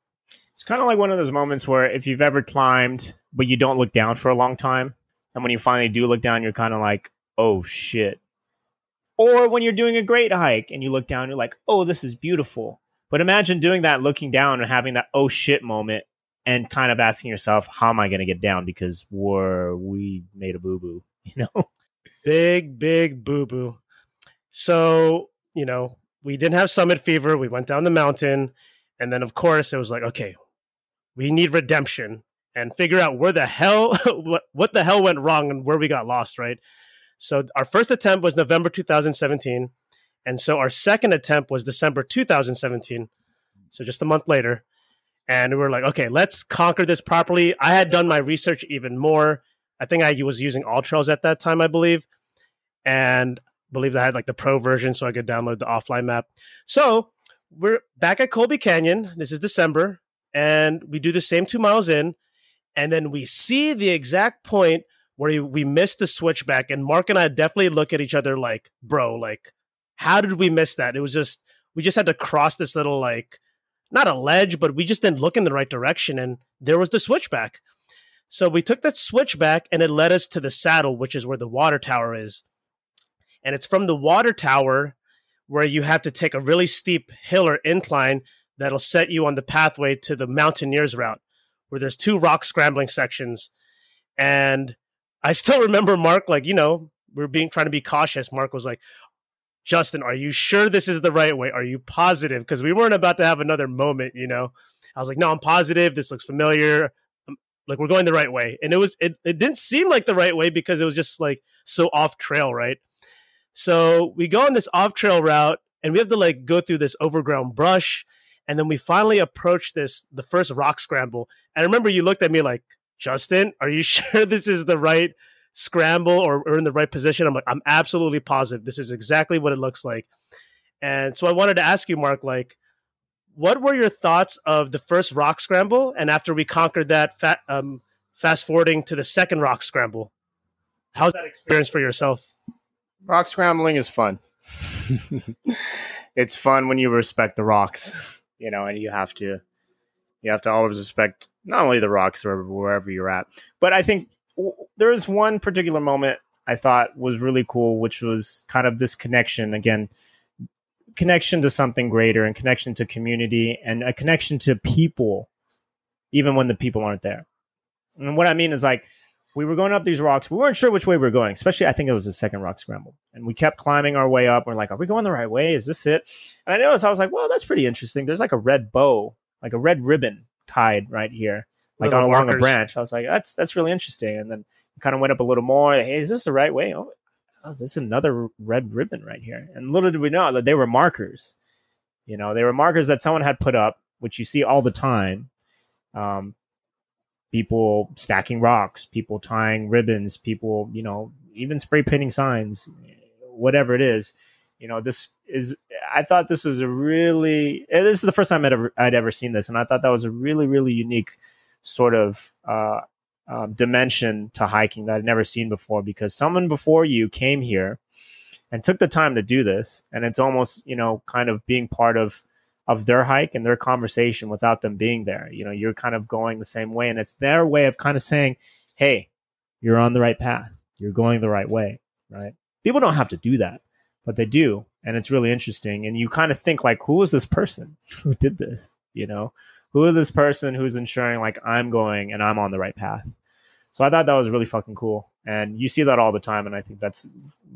It's kind of like one of those moments where if you've ever climbed but you don't look down for a long time, and when you finally do look down, you're kind of like, "Oh shit." Or when you're doing a great hike and you look down, you're like, "Oh, this is beautiful." But imagine doing that, looking down and having that "oh shit" moment and kind of asking yourself, how am I going to get down because we're, we made a boo boo, you know? Big, big boo boo. So, you know, we didn't have summit fever. We went down the mountain. And then, of course, it was like, okay, we need redemption and figure out where the hell, what, what the hell went wrong and where we got lost, right? So, our first attempt was November 2017. And so, our second attempt was December 2017. So, just a month later and we were like, okay, let's conquer this properly. I had done my research even more. I think I was using AllTrails at that time, I believe, and believe I had like the pro version, so I could download the offline map. So we're back at Colby Canyon. This is December, and we do the same two miles in, and then we see the exact point where we missed the switchback, and Mark and I definitely look at each other like, bro, like, how did we miss that? It was just we just had to cross this little like not a ledge, but we just didn't look in the right direction. And there was the switchback. So we took that switchback and it led us to the saddle, which is where the water tower is. And it's from the water tower where you have to take a really steep hill or incline that'll set you on the pathway to the mountaineers route, where there's two rock scrambling sections. And I still remember Mark, like, you know, we are being trying to be cautious. Mark was like, Justin, are you sure this is the right way? Are you positive? Because we weren't about to have another moment, you know. I was like, no, I'm positive. This looks familiar. Um, like we're going the right way. And it was it, it didn't seem like the right way because it was just like so off trail, right? So we go on this off trail route and we have to like go through this overgrown brush. And then we finally approach this the first rock scramble. And I remember you looked at me like, Justin, are you sure this is the right scramble or, or in the right position. I'm like, I'm absolutely positive this is exactly what it looks like. And so I wanted to ask you, Mark, like, what were your thoughts of the first rock scramble? And after we conquered that, fat, um, fast forwarding to the second rock scramble, how's that experience for yourself? Rock scrambling is fun. it's fun when you respect the rocks, you know, and you have to, you have to always respect not only the rocks or wherever you're at, but I think there is one particular moment I thought was really cool, which was kind of this connection again, connection to something greater and connection to community and a connection to people, even when the people aren't there. And what I mean is like we were going up these rocks. We weren't sure which way we were going, especially I think it was the second rock scramble. And we kept climbing our way up. We're like, are we going the right way? Is this it? And I noticed I was like, well, that's pretty interesting. There's like a red bow, like a red ribbon tied right here, like on along a branch. I was like, that's that's really interesting. And then kind of went up a little more. Hey, is this the right way? Oh, oh, there's another red ribbon right here. And little did we know that they were markers. You know, they were markers that someone had put up, which you see all the time. Um, people stacking rocks, people tying ribbons, people, you know, even spray painting signs, whatever it is. You know, this is. I thought this was a really. This is the first time I'd ever I'd ever seen this, and I thought that was a really really unique sort of uh, um, dimension to hiking that I'd never seen before. Because someone before you came here and took the time to do this, and it's almost you know kind of being part of of their hike and their conversation without them being there. You know, you're kind of going the same way, and it's their way of kind of saying, "Hey, you're on the right path. You're going the right way." Right? People don't have to do that, but they do, and it's really interesting. And you kind of think like, "Who is this person who did this?" You know, who is this person who's ensuring like I'm going and I'm on the right path? So I thought that was really fucking cool, and you see that all the time, and I think that's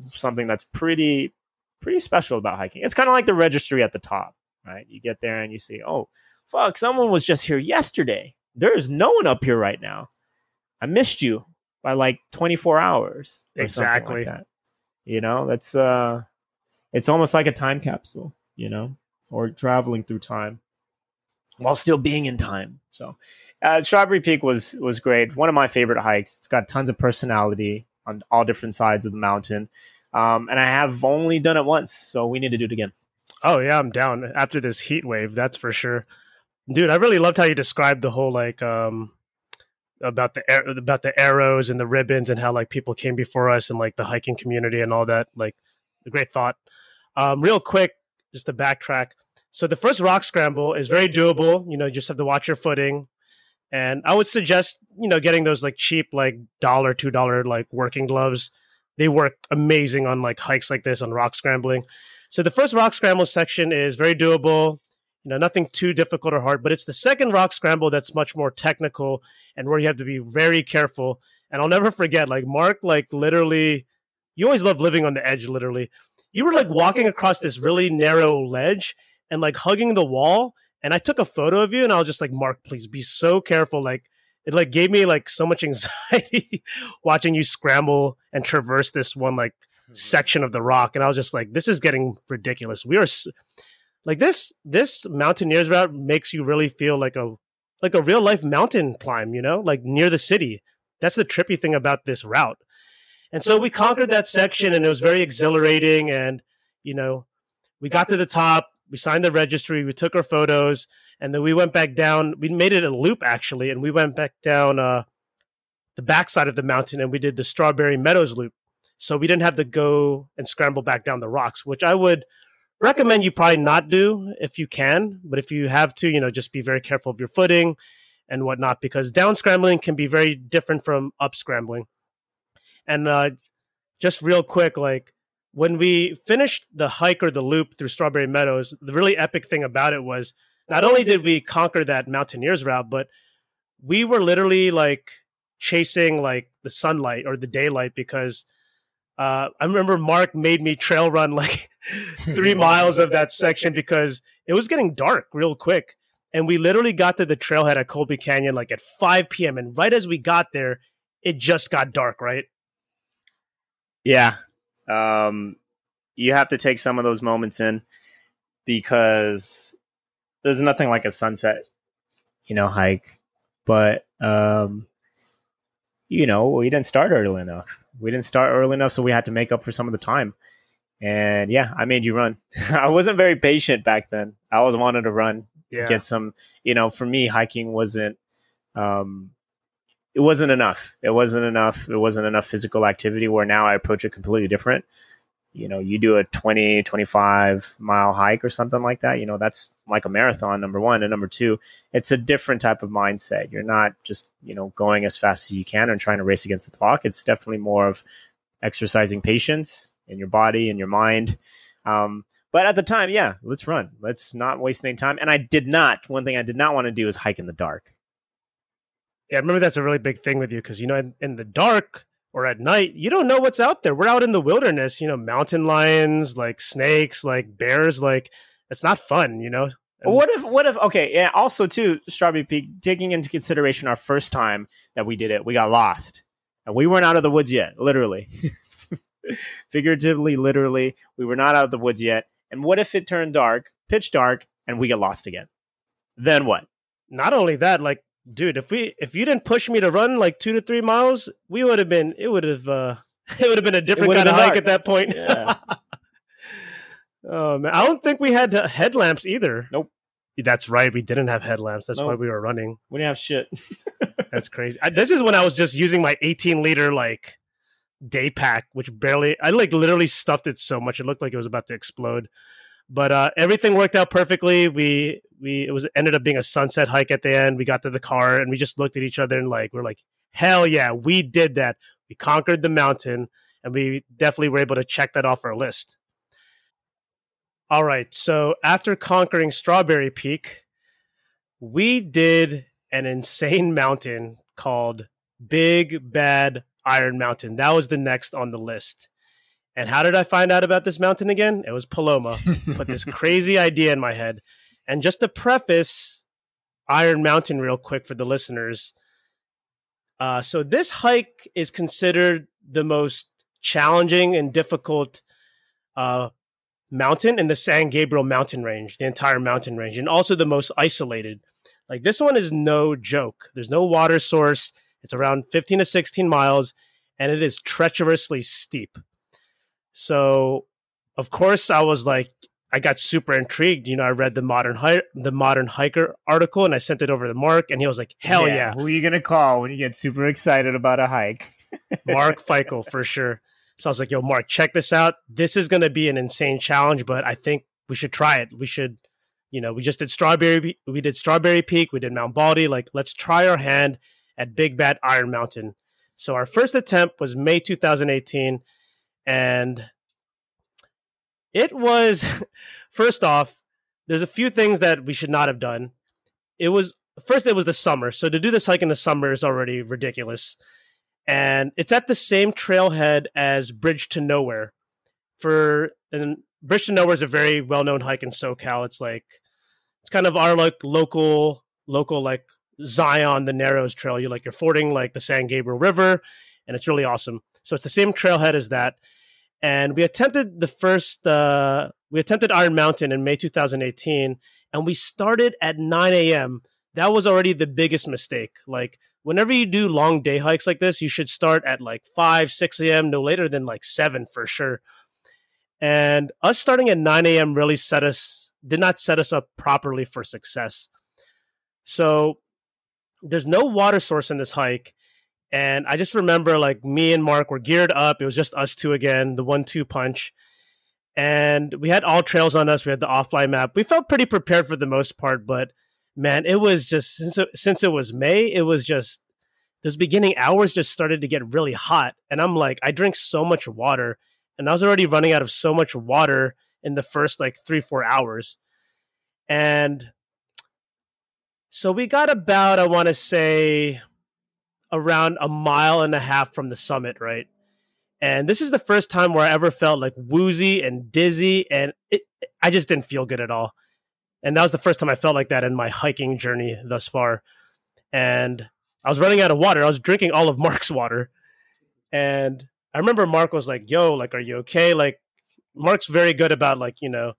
something that's pretty pretty special about hiking. It's kind of like the registry at the top right? You get there and you see, oh, fuck, someone was just here yesterday. There is no one up here right now. I missed you by like 24 hours. exactly. Like that. You know, that's uh it's almost like a time capsule, you know, or traveling through time while still being in time. So, uh, Strawberry Peak was was great. One of my favorite hikes. It's got tons of personality on all different sides of the mountain, um, and I have only done it once, so we need to do it again. Oh yeah, I'm down after this heat wave. That's for sure, dude. I really loved how you described the whole like um about the about the arrows and the ribbons and how like people came before us and like the hiking community and all that. Like a great thought. Um, real quick, just to backtrack. So the first rock scramble is very doable. You know, you just have to watch your footing. And I would suggest, you know, getting those like cheap, like dollar, two dollar, like working gloves. They work amazing on like hikes like this on rock scrambling. So the first rock scramble section is very doable, you know, nothing too difficult or hard, but it's the second rock scramble that's much more technical and where you have to be very careful. And I'll never forget, like Mark, like literally, you always love living on the edge, literally. You were like walking across this really narrow ledge and like hugging the wall. And I took a photo of you and I was just like, Mark, please be so careful. Like it like gave me like so much anxiety watching you scramble and traverse this one like section of the rock, and I was just like, this is getting ridiculous. We are like this. This mountaineers route makes you really feel like a like a real life mountain climb. You know, like near the city. That's the trippy thing about this route. And so we conquered that section, and it was very exhilarating. And you know, we got to the top. We signed the registry. We took our photos, and then we went back down. We made it a loop actually, and we went back down uh, the backside of the mountain, and we did the Strawberry Meadows loop. So we didn't have to go and scramble back down the rocks, which I would recommend you probably not do if you can. But if you have to, you know, just be very careful of your footing and whatnot, because down scrambling can be very different from up scrambling. And uh, just real quick, like when we finished the hike or the loop through Strawberry Meadows, the really epic thing about it was not only did we conquer that mountaineers route, but we were literally like chasing like the sunlight or the daylight because uh, I remember Mark made me trail run like three miles of that section because it was getting dark real quick. And we literally got to the trailhead at Colby Canyon like at 5 p.m. And right as we got there, it just got dark, right? Yeah. Um, you have to take some of those moments in because there's nothing like a sunset, you know, hike. But um, you know, we didn't start early enough. We didn't start early enough, so we had to make up for some of the time. And yeah, I made you run. I wasn't very patient back then. I always wanted to run, yeah. get some. You know, for me, hiking wasn't. Um, it wasn't enough. It wasn't enough. It wasn't enough physical activity. Where now I approach it completely different. You know, you do a 20, 25 mile hike or something like that, you know, that's like a marathon, number one. And number two, it's a different type of mindset. You're not just, you know, going as fast as you can and trying to race against the clock. It's definitely more of exercising patience in your body and your mind. Um, but at the time, yeah, let's run. Let's not waste any time. And I did not, one thing I did not want to do is hike in the dark. Yeah, I remember that's a really big thing with you because, you know, in, in the dark, or at night, you don't know what's out there. We're out in the wilderness, you know, mountain lions, like snakes, like bears, like it's not fun, you know. And what if what if okay, yeah, also too, Strawberry Peak, taking into consideration our first time that we did it, we got lost. And we weren't out of the woods yet, literally. Figuratively, literally, we were not out of the woods yet. And what if it turned dark, pitch dark, and we get lost again? Then what? Not only that, like dude, if we if you didn't push me to run like two to three miles, we would have been it would have uh it would have been a different kind of hike at that point. Yeah. oh man, I don't think we had headlamps either. Nope. That's right. We didn't have headlamps. That's nope. why we were running. We didn't have shit. That's crazy. I, this is when I was just using my 18 liter like day pack, which barely I like literally stuffed it so much it looked like it was about to explode. But uh, everything worked out perfectly. We we it was ended up being a sunset hike at the end. We got to the car and we just looked at each other and like we're like, hell yeah, we did that. We conquered the mountain and we definitely were able to check that off our list. All right, so after conquering Strawberry Peak, we did an insane mountain called Big Bad Iron Mountain. That was the next on the list. And how did I find out about this mountain again? It was Paloma. Put this crazy idea in my head. And just to preface Iron Mountain real quick for the listeners. Uh, so this hike is considered the most challenging and difficult uh, mountain in the San Gabriel mountain range, the entire mountain range, and also the most isolated. Like this one is no joke. There's no water source. It's around 15 to 16 miles, and it is treacherously steep. So, of course, I was like, I got super intrigued. You know, I read the modern hi- the modern hiker article and I sent it over to Mark, and he was like, "Hell yeah!" yeah. Who are you gonna call when you get super excited about a hike? Mark Feichel for sure. So I was like, "Yo, Mark, check this out. This is gonna be an insane challenge, but I think we should try it. We should, you know, we just did strawberry. We did Strawberry Peak. We did Mount Baldy. Like, let's try our hand at Big Bad Iron Mountain." So our first attempt was May 2018, and it was first off, there's a few things that we should not have done. It was first it was the summer, so to do this hike in the summer is already ridiculous. And it's at the same trailhead as Bridge to Nowhere. For and Bridge to Nowhere is a very well known hike in SoCal. It's like it's kind of our like local local like Zion, the Narrows Trail. You like you're fording like the San Gabriel River, and it's really awesome. So it's the same trailhead as that and we attempted the first uh, we attempted Iron Mountain in May 2018, and we started at 9 a.m. That was already the biggest mistake. Like whenever you do long day hikes like this, you should start at like 5, 6 a.m. no later than like 7 for sure. And us starting at 9 a.m. really set us did not set us up properly for success. So there's no water source in this hike and I just remember like me and Mark were geared up. It was just us two again, the one two punch. And we had AllTrails on us. We had the offline map. We felt pretty prepared for the most part, but man, it was just since it, since it was May, it was just those beginning hours just started to get really hot. And I'm like, I drink so much water, and I was already running out of so much water in the first like three, four hours. And so we got about, I want to say, around a mile and a half from the summit, right? And this is the first time where I ever felt like woozy and dizzy, and it, I just didn't feel good at all. And that was the first time I felt like that in my hiking journey thus far. And I was running out of water. I was drinking all of Mark's water. And I remember Mark was like, yo, like, are you okay? Like, Mark's very good about, like, you know,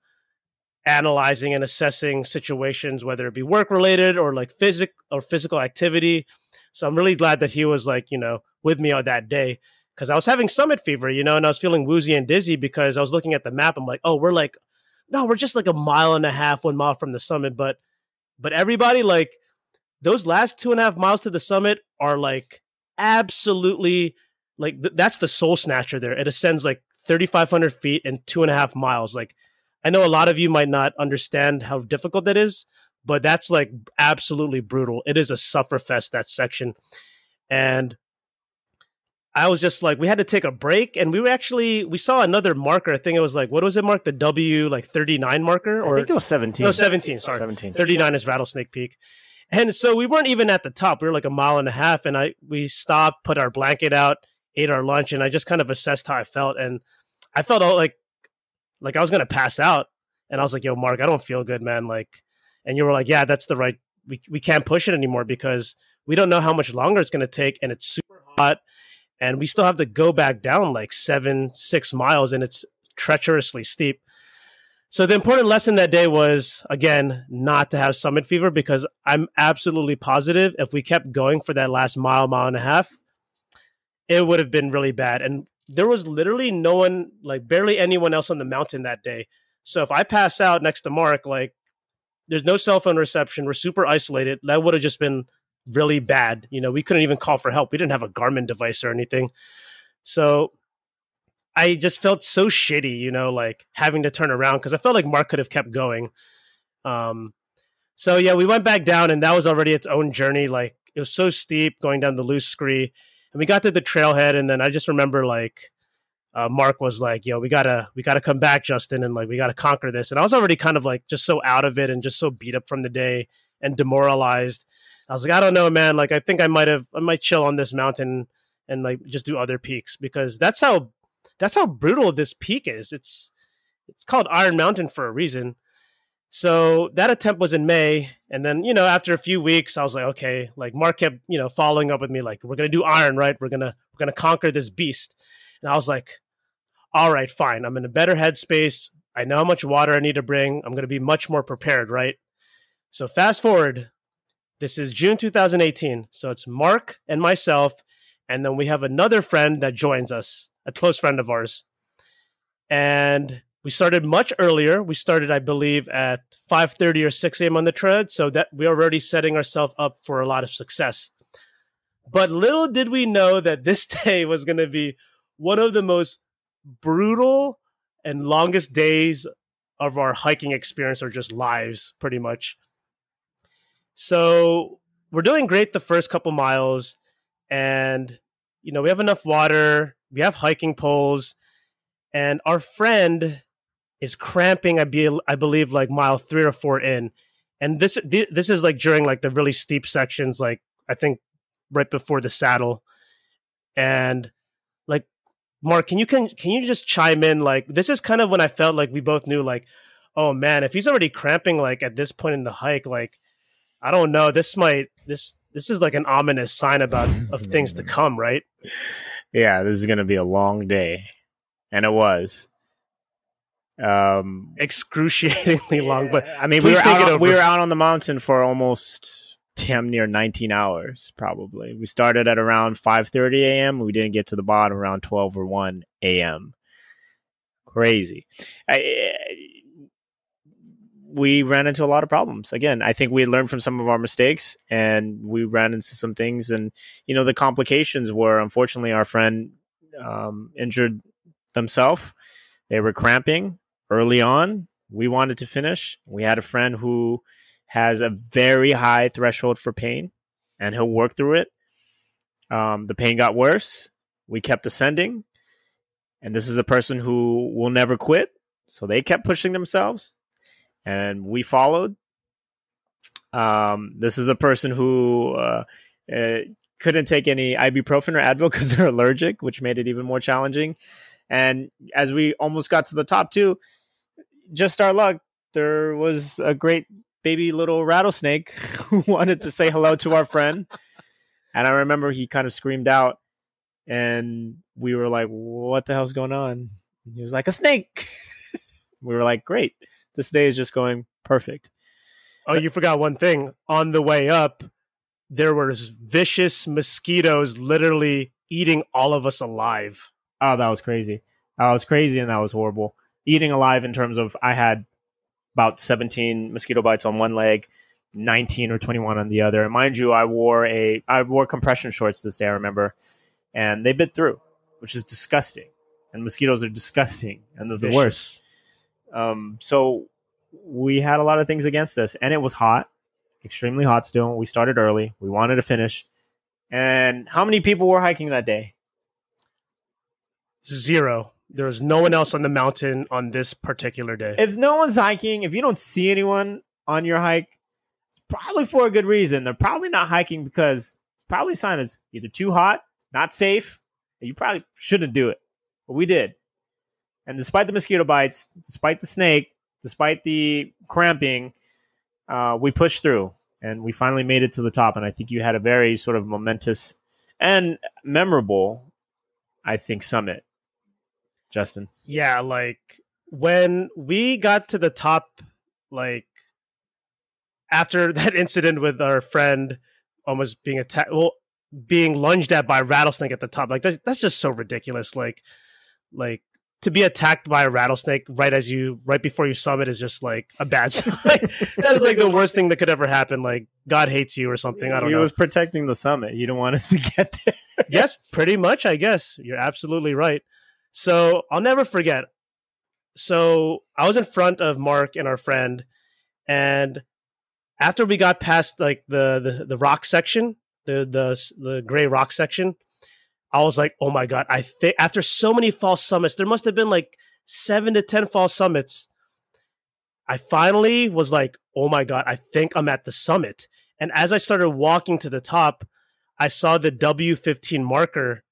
analyzing and assessing situations, whether it be work related or like physic or physical activity. So I'm really glad that he was like, you know, with me on that day because I was having summit fever, you know, and I was feeling woozy and dizzy because I was looking at the map. I'm like, oh, we're like, no, we're just like a mile and a half, one mile from the summit. But, but everybody, like, those last two and a half miles to the summit are like absolutely like th- that's the soul snatcher there. It ascends like 3,500 feet and two and a half miles. Like, I know a lot of you might not understand how difficult that is, but that's like absolutely brutal. It is a sufferfest, that section. And I was just like, we had to take a break, and we were actually we saw another marker. I think it was like, what was it, Mark? The W like thirty nine marker, or I think it was seventeen. No, seventeen. Sorry, seventeen. Thirty nine is Rattlesnake Peak, and so we weren't even at the top. We were like a mile and a half, and I we stopped, put our blanket out, ate our lunch, and I just kind of assessed how I felt, and I felt all like like I was gonna pass out, and I was like, "Yo, Mark, I don't feel good, man." Like, and you were like, "Yeah, that's the right. We we can't push it anymore because we don't know how much longer it's gonna take, and it's super hot." and we still have to go back down like seven, six miles, and it's treacherously steep. So the important lesson that day was again not to have summit fever because I'm absolutely positive if we kept going for that last mile, mile and a half, it would have been really bad. And there was literally no one, like barely anyone else on the mountain that day. So if I pass out next to Mark, like there's no cell phone reception, we're super isolated. That would have just been really bad. You know, we couldn't even call for help. We didn't have a Garmin device or anything. So I just felt so shitty, you know, like having to turn around because I felt like Mark could have kept going. Um, so yeah, we went back down, and that was already its own journey. Like it was so steep going down the loose scree, and we got to the trailhead, and then I just remember like uh, Mark was like, "Yo, we gotta we gotta come back, Justin, and like we gotta conquer this." And I was already kind of like just so out of it and just so beat up from the day and demoralized. I was like, I don't know, man. Like, I think I might have, I might chill on this mountain and like just do other peaks because that's how, that's how brutal this peak is. It's, it's called Iron Mountain for a reason. So that attempt was in May, and then you know after a few weeks, I was like, okay, like Mark kept you know following up with me, like we're gonna do Iron, right? We're gonna we're gonna conquer this beast, and I was like, all right, fine. I'm in a better headspace. I know how much water I need to bring. I'm gonna be much more prepared, right? So fast forward this is June 2018. So it's Mark and myself. And then we have another friend that joins us, a close friend of ours. And we started much earlier. We started, I believe, at 5:30 or 6 a.m. on the tread, so that we're already setting ourselves up for a lot of success. But little did we know that this day was going to be one of the most brutal and longest days of our hiking experience or just lives, pretty much. So we're doing great the first couple miles, and you know we have enough water. We have hiking poles, and our friend is cramping. I be I believe like mile three or four in, and this this is like during like the really steep sections, like I think right before the saddle, and Mark, can you can can you just chime in? Like this is kind of when I felt like we both knew like, oh man, if he's already cramping like at this point in the hike, like I don't know. This might this this is like an ominous sign about of things to come, right? Yeah, this is going to be a long day, and it was um excruciatingly yeah. long. But I mean, we were out, we were out on the mountain for almost damn near 19 hours probably we started at around 5.30 a.m we didn't get to the bottom around 12 or 1 a.m crazy I, we ran into a lot of problems. Again, I think we learned from some of our mistakes and we ran into some things. And, you know, the complications were unfortunately our friend um, injured themselves. They were cramping early on. We wanted to finish. We had a friend who has a very high threshold for pain and he'll work through it. Um, the pain got worse. We kept ascending. And this is a person who will never quit. So they kept pushing themselves and we followed. Um, this is a person who uh, uh, couldn't take any ibuprofen or Advil because they're allergic, which made it even more challenging. And as we almost got to the top two, just our luck, there was a great baby little rattlesnake who wanted to say hello to our friend. And I remember he kind of screamed out, and we were like, "What the hell's going on?" he was like, "A snake." we were like, "Great." this day is just going perfect. Oh, you forgot one thing. On the way up, there were vicious mosquitoes literally eating all of us alive. Oh, that was crazy. That was crazy and that was horrible. Eating alive in terms of I had about 17 mosquito bites on one leg, 19 or 21 on the other. And mind you, I wore a I wore compression shorts this day, I remember, and they bit through, which is disgusting. and mosquitoes are disgusting and they're the worst. Um, so we had a lot of things against us, and it was hot, extremely hot still. We started early. We wanted to finish. And how many people were hiking that day? Zero. There was no one else on the mountain on this particular day. If no one's hiking, if you don't see anyone on your hike, it's probably for a good reason. They're probably not hiking because it's probably a sign is either too hot, not safe, you probably shouldn't do it. But we did. And despite the mosquito bites, despite the snake, despite the cramping, uh, we pushed through and we finally made it to the top. And I think you had a very sort of momentous and memorable, I think, summit, Justin. Yeah, like when we got to the top, like after that incident with our friend almost being attacked, well, being lunged at by a rattlesnake at the top, like that's, that's just so ridiculous. Like, like to be attacked by a rattlesnake right as you, right before you summit is just like a bad sign. that is like the worst thing that could ever happen. Like God hates you or something. I don't he know. was protecting the summit. You don't want us to get there. yes, pretty much, I guess. You're absolutely right. So I'll never forget. So I was in front of Mark and our friend, and after we got past like the the, the rock section, the the the gray rock section, I was like, oh my god! I think after so many false summits, there must have been like seven to ten false summits. I finally was like, oh my god! I think I'm at the summit. And as I started walking to the top, I saw the W15 marker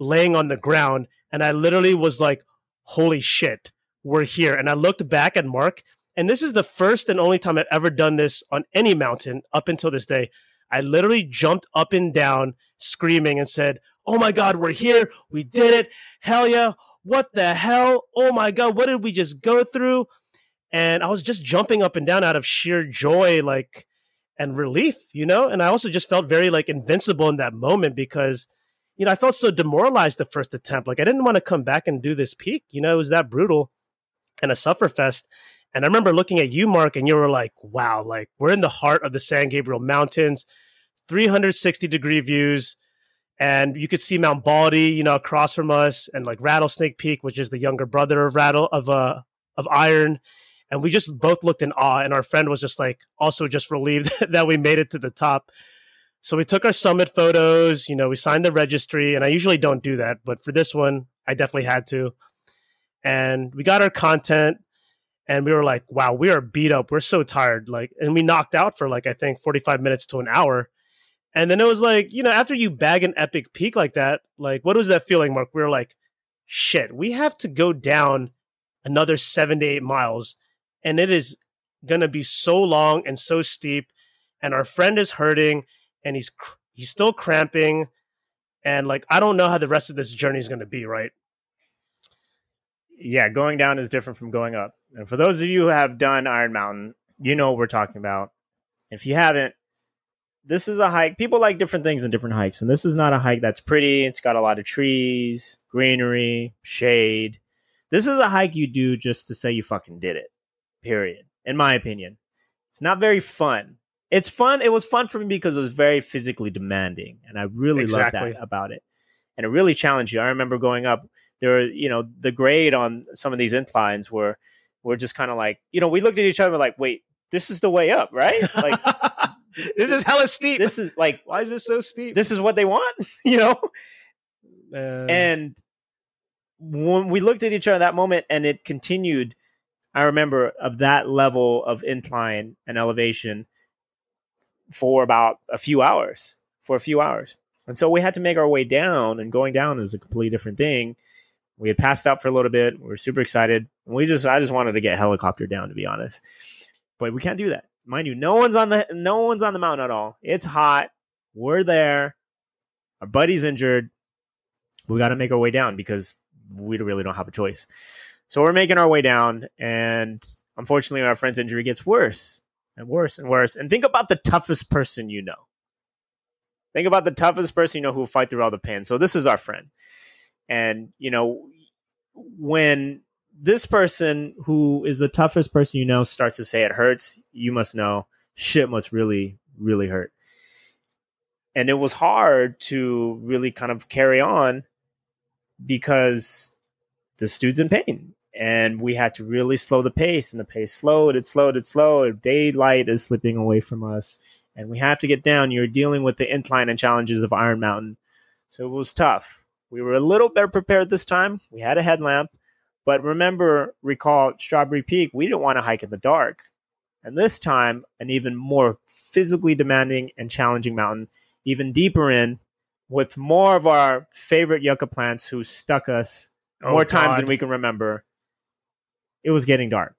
laying on the ground, and I literally was like, holy shit, we're here. And I looked back at Mark, and this is the first and only time I've ever done this on any mountain up until this day. I literally jumped up and down screaming and said, Oh my God, we're here. We did it. Hell yeah. What the hell? Oh my God, what did we just go through? And I was just jumping up and down out of sheer joy, like, and relief, you know? And I also just felt very like invincible in that moment because, you know, I felt so demoralized the first attempt. Like, I didn't want to come back and do this peak, you know, it was that brutal and a sufferfest. And I remember looking at you, Mark, and you were like, wow, like we're in the heart of the San Gabriel Mountains, 360 degree views. And you could see Mount Baldy, you know, across from us, and like Rattlesnake Peak, which is the younger brother of Rattle of uh of Iron. And we just both looked in awe, and our friend was just like also just relieved that we made it to the top. So we took our summit photos, you know, we signed the registry, and I usually don't do that, but for this one, I definitely had to. And we got our content, and we were like, wow, we are beat up. We're so tired. Like, and we knocked out for like, I think 45 minutes to an hour. And then it was like, you know, after you bag an epic peak like that, like, what was that feeling, Mark? We were like, shit, we have to go down another seven to eight miles. And it is going to be so long and so steep. And our friend is hurting and he's, cr- he's still cramping. And like, I don't know how the rest of this journey is going to be, right? yeah, going down is different from going up. And for those of you who have done Iron Mountain, you know what we're talking about. If you haven't, this is a hike. People like different things in different hikes, and this is not a hike that's pretty. It's got a lot of trees, greenery, shade. This is a hike you do just to say you fucking did it. Period. In my opinion, it's not very fun. It's fun. It was fun for me because it was very physically demanding, and I really Exactly. loved that about it. And it really challenged you. I remember going up there were you know the grade on some of these inclines were were just kind of like you know we looked at each other like wait this is the way up right like this is hella steep. this is like Why is this so steep? this is what they want you know Uh, and when we looked at each other that moment and it continued i remember of that level of incline and elevation for about a few hours for a few hours. And so we had to make our way down and going down is a completely different thing. We had passed out for a little bit. We were super excited. And we just i just wanted to get helicopter down to be honest. But we can't do that. Mind you no one's on the no one's on the mountain at all. It's hot. We're there. Our buddy's injured. We got to make our way down because we really don't have a choice. So we're making our way down, and unfortunately, our friend's injury gets worse and worse and worse. And think about the toughest person you know. Think about the toughest person you know who will fight through all the pain. So this is our friend, and you know when this person who is the toughest person you know starts to say it hurts, you must know shit must really really hurt. And it was hard to really kind of carry on because this dude's in pain. And we had to really slow the pace, and the pace slowed, it slowed, it slowed. Daylight is slipping away from us, and we have to get down. You're dealing with the incline and challenges of Iron Mountain. So it was tough. We were a little better prepared this time. We had a headlamp, but remember, recall Strawberry Peak, we didn't want to hike in the dark. And this time, an even more physically demanding and challenging mountain, even deeper in, with more of our favorite yucca plants who stuck us oh, more times than we can remember. It was getting dark.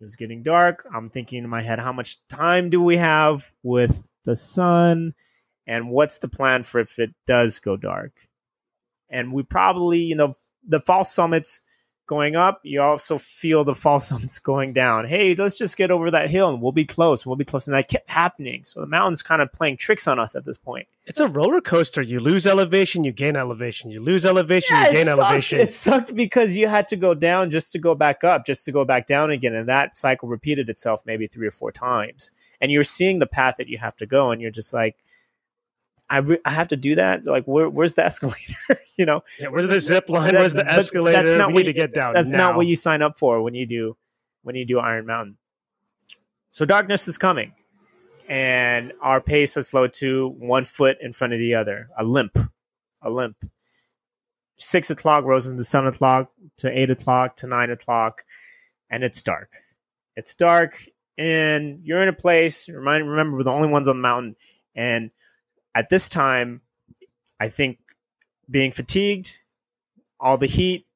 It was getting dark. I'm thinking in my head, how much time do we have with the sun? And what's the plan for if it does go dark? And we probably, you know, the false summits going up, you also feel the fall zones going down. Hey, let's just get over that hill and we'll be close. We'll be close. And that kept happening. So the mountain's kind of playing tricks on us at this point. It's a roller coaster. You lose elevation, you gain elevation. You lose elevation, yeah, you gain elevation. It sucked because you had to go down just to go back up, just to go back down again. And that cycle repeated itself maybe three or four times. And you're seeing the path that you have to go. And you're just like, I, re- I have to do that. Like, where, where's the escalator? you know, yeah, where's the zip line? Where's the escalator? That's not we what need you, to get down. That's now. not what you sign up for when you do when you do Iron Mountain. So darkness is coming, and our pace has slowed to one foot in front of the other. A limp, a limp. Six o'clock rose into seven o'clock to eight o'clock to nine o'clock, and it's dark. It's dark, and you're in a place. Remind remember, we're the only ones on the mountain, and at this time, I think being fatigued, all the heat,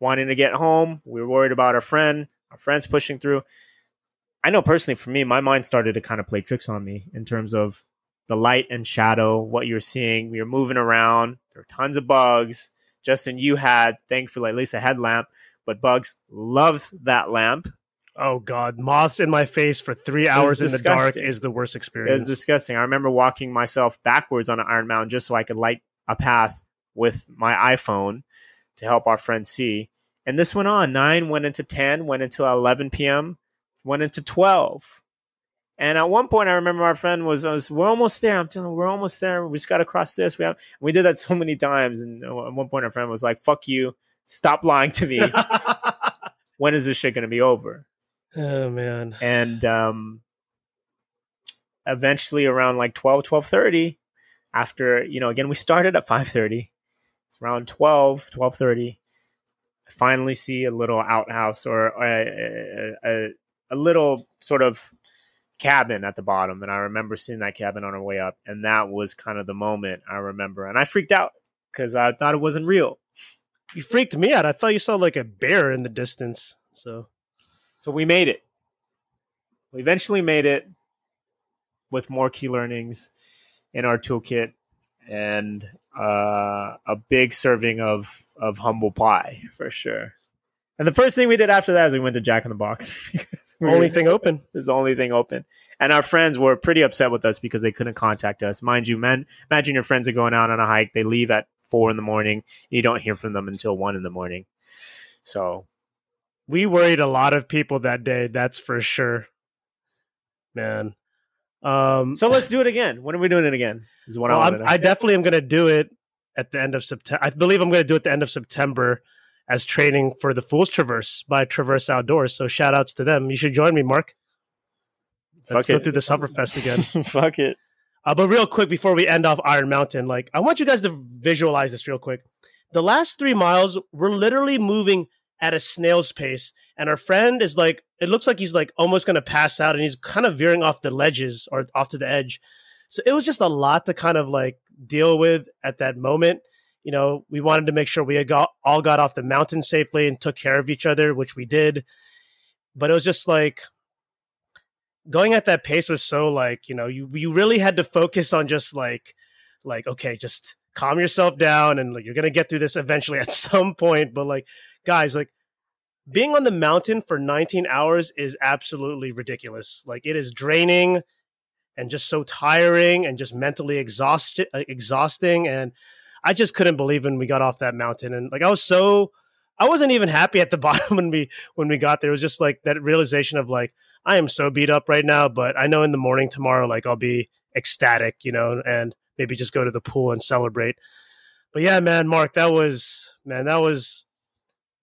wanting to get home, we were worried about our friend, our friends pushing through. I know personally for me, my mind started to kind of play tricks on me in terms of the light and shadow, what you're seeing. We were moving around. There were tons of bugs. Justin, you had, thankfully, at least a headlamp, but Bugs loves that lamp. Oh god, moths in my face for three hours in the dark is the worst experience. It was disgusting. I remember walking myself backwards on an Iron Mountain just so I could light a path with my iPhone to help our friend see. And this went on. Nine went into ten, went into eleven p.m., went into twelve. And at one point, I remember our friend was, was "We're almost there. I'm telling you, we're almost there. We just got to cross this." We have, we did that so many times, and at one point, our friend was like, "Fuck you! Stop lying to me. when is this shit going to be over?" Oh man. And um eventually around like 12 12:30 after, you know, again we started at 5:30. It's around 12 12:30 I finally see a little outhouse or a, a, a, little sort of cabin at the bottom. And I remember seeing that cabin on our way up. And that was kind of the moment I remember. And I freaked out because I thought it wasn't real. You freaked me out. I thought you saw like a bear in the distance. So so we made it. We eventually made it with more key learnings in our toolkit and uh, a big serving of of humble pie for sure. And the first thing we did after that is we went to Jack in the Box. only thing open. Is the only thing open. And our friends were pretty upset with us because they couldn't contact us. Mind you, man, imagine your friends are going out on a hike. They leave at four in the morning. You don't hear from them until one in the morning. So we worried a lot of people that day. That's for sure, man. Um, so let's do it again. When are we doing it again? Is what well, I, I definitely am going to do it at the end of September. I believe I'm going to do it at the end of September as training for the Fools Traverse by Traverse Outdoors. So shout outs to them. You should join me, Mark. Let's Fuck go it. through the Summerfest again. Fuck it. Uh, but real quick before we end off Iron Mountain, like I want you guys to visualize this real quick. The last three miles, we're literally moving at a snail's pace. And our friend is like, it looks like he's like almost going to pass out and he's kind of veering off the ledges or off to the edge. So it was just a lot to kind of like deal with at that moment. You know, we wanted to make sure we got, all got off the mountain safely and took care of each other, which we did. But it was just like going at that pace was so like, you know, you, you really had to focus on just like, like, okay, just calm yourself down and like, you're going to get through this eventually at some point. But like, guys, like being on the mountain for 19 hours is absolutely ridiculous. Like it is draining and just so tiring and just mentally exhausted, uh, exhausting. And I just couldn't believe when we got off that mountain. And like I was so, I wasn't even happy at the bottom when we when we got there. It was just like that realization of like I am so beat up right now, but I know in the morning tomorrow, like I'll be ecstatic, you know, and maybe just go to the pool and celebrate. But yeah, man, Mark, that was man, that was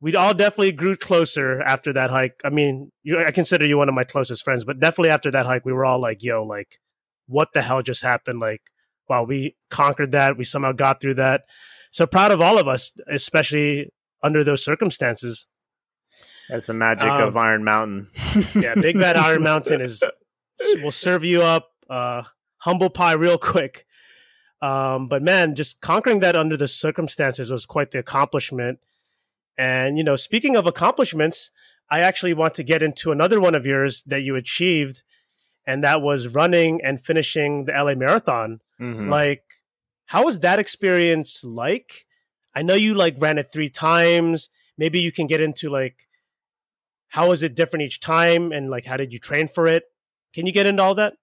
we all definitely grew closer after that hike. I mean, you, I consider you one of my closest friends, but definitely after that hike, we were all like, "Yo, like, what the hell just happened?" Like, wow, we conquered that. We somehow got through that. So proud of all of us, especially under those circumstances. That's the magic um, of Iron Mountain. yeah, Big Bad Iron Mountain is will serve you up uh, humble pie real quick. Um, but man, just conquering that under the circumstances was quite the accomplishment. And you know, speaking of accomplishments, I actually want to get into another one of yours that you achieved, and that was running and finishing the LA Marathon. Mm-hmm. Like, how was that experience like? I know you like ran it three times. Maybe you can get into like how was it different each time and like how did you train for it? Can you get into all that?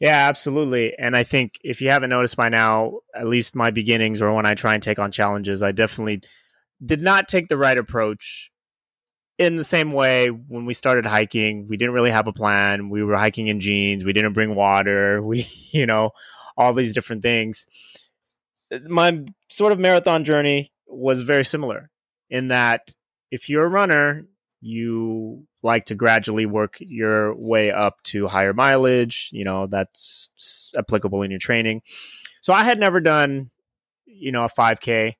Yeah, absolutely. And I think if you haven't noticed by now, at least my beginnings or when I try and take on challenges, I definitely did not take the right approach in the same way when we started hiking. We didn't really have a plan. We were hiking in jeans. We didn't bring water. We you know all these different things. My sort of marathon journey was very similar in that if you're a runner you like to gradually work your way up to higher mileage. You know that's applicable in your training. So i had never done you know a 5k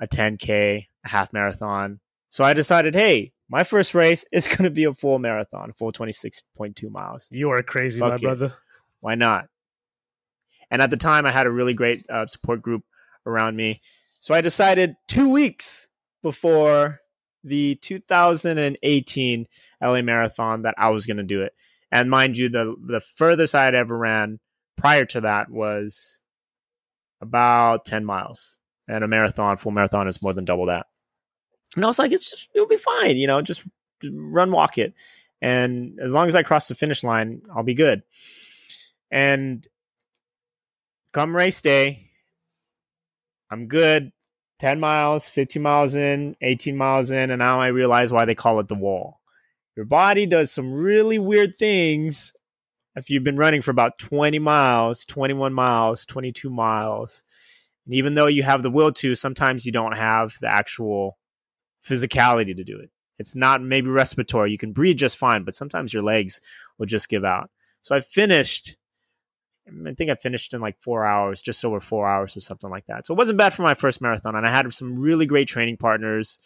a 10k a half marathon so i decided hey my first race is going to be a full marathon full 26.2 miles you are crazy Fuck my brother why not and at the time i had a really great uh, support group around me so i decided two weeks before the 2018 LA Marathon that I was going to do it. And mind you, the the furthest I had ever ran prior to that was about 10 miles. And a marathon, full marathon, is more than double that. And I was like, it's just it'll be fine, you know, just run walk it. And as long as I cross the finish line, I'll be good. And come race day, I'm good. 10 miles, 15 miles in, 18 miles in, and now I realize why they call it the wall. Your body does some really weird things if you've been running for about 20 miles, 21 miles, 22 miles. And even though you have the will to, sometimes you don't have the actual physicality to do it. It's not maybe respiratory. You can breathe just fine, but sometimes your legs will just give out. So I finished I think I finished in like four hours, just over four hours or something like that. So it wasn't bad for my first marathon. And I had some really great training partners.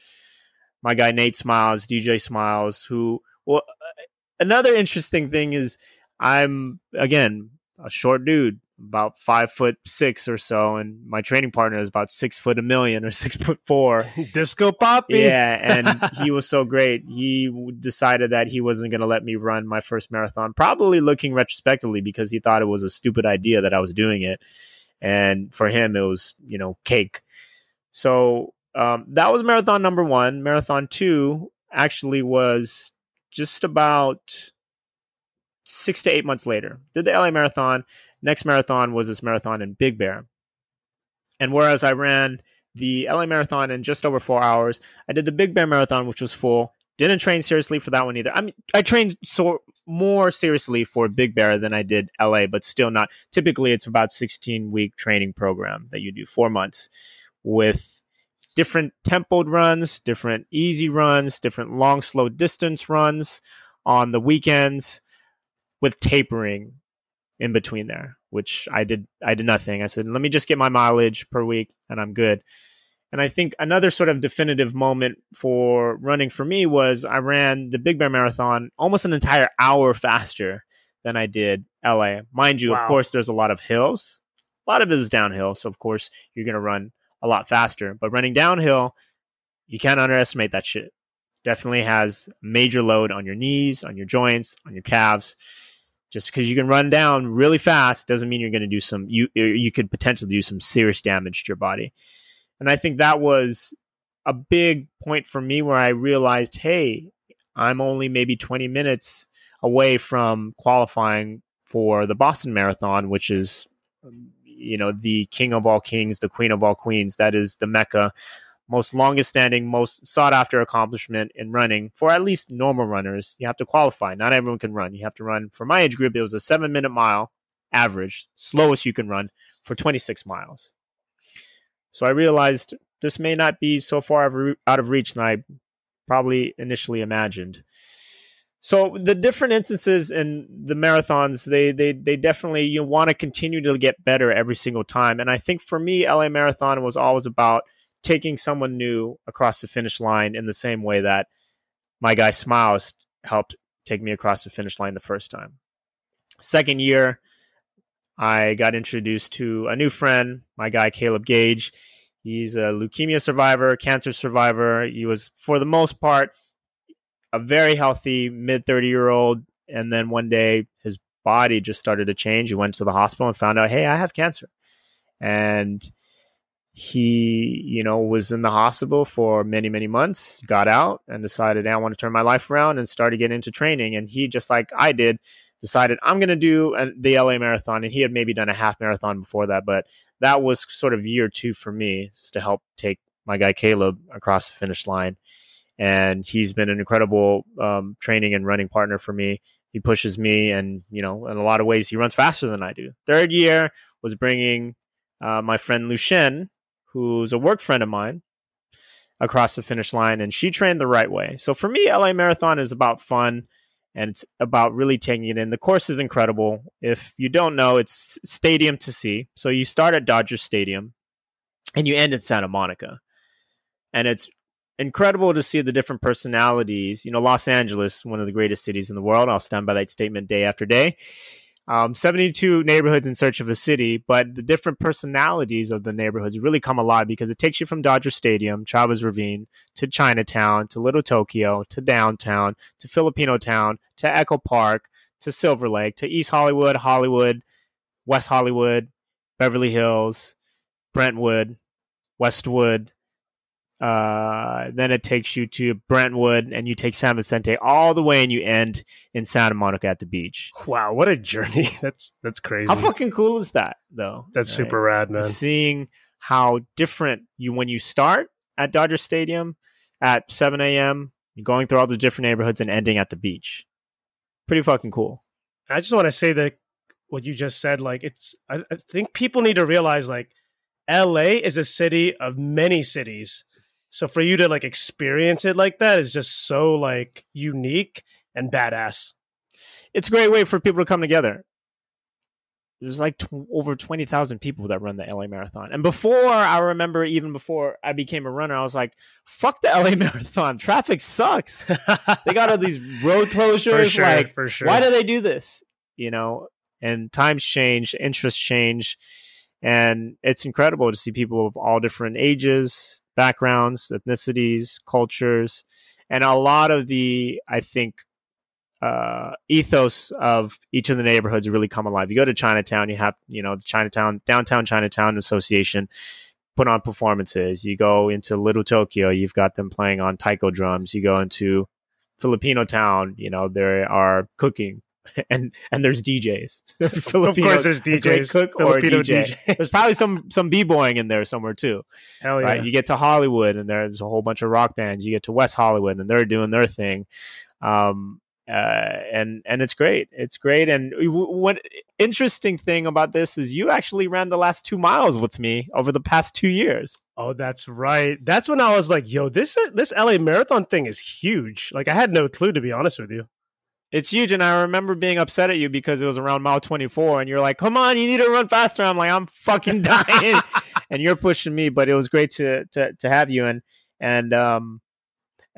My guy Nate Smiles, DJ Smiles, who, well, uh, another interesting thing is I'm, again, a short dude about five foot six or so, and my training partner is about six foot a million or six foot four. Disco Poppy. Yeah, and he was so great. He decided that he wasn't going to let me run my first marathon. Probably looking retrospectively because he thought it was a stupid idea that I was doing it, and for him it was you know cake. So um, that was marathon number one. Marathon two actually was just about six to eight months later. Did the LA Marathon. Next marathon was this marathon in Big Bear. And whereas I ran the LA Marathon in just over four hours, I did the Big Bear Marathon, which was full. Didn't train seriously for that one either. I mean, I trained so more seriously for Big Bear than I did LA, but still not. Typically, it's about 16 week training program that you do, four months with different tempoed runs, different easy runs, different long, slow distance runs on the weekends with tapering in between there, which I did I did nothing. I said, let me just get my mileage per week and I'm good. And I think another sort of definitive moment for running for me was I ran the Big Bear Marathon almost an entire hour faster than I did LA. Mind you, wow. of course, there's a lot of hills. A lot of it is downhill. So, of course, you're going to run a lot faster. But running downhill, you can't underestimate that shit. Definitely has major load on your knees, on your joints, on your calves just because you can run down really fast doesn't mean you're going to do some you you could potentially do some serious damage to your body. And i think that was a big point for me where i realized hey i'm only maybe 20 minutes away from qualifying for the boston marathon which is um, you know the king of all kings the queen of all queens. That is the mecca most longest standing, most sought after accomplishment in running for at least normal runners. You have to qualify. Not everyone can run. You have to run. For my age group, it was a seven minute mile average, slowest you can run for 26 miles. So I realized this may not be so far out of reach than I probably initially imagined. So the different instances in the marathons, they they they definitely you want to continue to get better every single time. And I think for me, LA Marathon was always about taking someone new across the finish line in the same way that my guy Smiles helped take me across the finish line the first time. Second year, I got introduced to a new friend, my guy Caleb Gage. He's a leukemia survivor, cancer survivor. He was, for the most part, a very healthy mid 30 year old. And then one day his body just started to change. He went to the hospital and found out, hey, I have cancer. And he, you know, was in the hospital for many, many months, got out and decided, I want to turn my life around and started getting into training. And he, just like I did, decided I'm going to do a, the LA marathon. And he had maybe done a half marathon before that, but that was sort of year two for me just to help take my guy Caleb across the finish line and he's been an incredible um, training and running partner for me. He pushes me, and you know, in a lot of ways, he runs faster than I do. Third year was bringing uh, my friend Lucien, who's a work friend of mine, across the finish line, and she trained the right way. So for me, LA Marathon is about fun. And it's about really taking it in. The course is incredible. If you don't know, it's stadium to sea. So you start at Dodger Stadium and you end in Santa Monica. And it's incredible to see the different personalities. You know, Los Angeles, one of the greatest cities in the world. I'll stand by that statement day after day. Um, 72 neighborhoods in search of a city, but the different personalities of the neighborhoods really come alive because it takes you from Dodger Stadium, Chavez Ravine, to Chinatown, to Little Tokyo, to downtown, to Filipino Town, to Echo Park, to Silver Lake, to East Hollywood, Hollywood, West Hollywood, Beverly Hills, Brentwood, Westwood, uh, then it takes you to Brentwood, and you take San Vicente all the way, and you end in Santa Monica at the beach. Wow, what a journey! That's that's crazy. How fucking cool is that, though? That's right? super rad, man. Seeing how different you when you start at Dodger Stadium at 7 a.m., going through all the different neighborhoods and ending at the beach. Pretty fucking cool. I just want to say that what you just said, like it's, I, I think people need to realize, like, LA is a city of many cities so for you to like experience it like that is just so like unique and badass. It's a great way for people to come together. There's like tw- over 20,000 people that run the LA Marathon. And before, I remember even before I became a runner, I was like, fuck the LA Marathon. Traffic sucks. they got all these road closures. Sure, like, sure. why do they do this? You know, and times change, interests change. And it's incredible to see people of all different ages, backgrounds, ethnicities, cultures, and a lot of the, I think, uh, ethos of each of the neighborhoods really come alive. You go to Chinatown, you have, you know, the Chinatown, Downtown Chinatown Association put on performances. You go into Little Tokyo, you've got them playing on taiko drums. You go into Filipino town, you know, they are cooking and and there's DJs. Filipino, of course, there's DJs. cook Filipino or DJ. DJs. There's probably some some b boying in there somewhere too. Hell yeah! Right? You get to Hollywood, and there's a whole bunch of rock bands. You get to West Hollywood, and they're doing their thing. Um, uh, and and it's great. It's great. And one interesting thing about this is you actually ran the last two miles with me over the past two years. Oh, that's right. That's when I was like, "Yo, this this LA Marathon thing is huge." Like, I had no clue to be honest with you. It's huge. And I remember being upset at you because it was around mile 24 and you're like, come on, you need to run faster. I'm like, I'm fucking dying. and you're pushing me, but it was great to, to, to have you. And, and, um,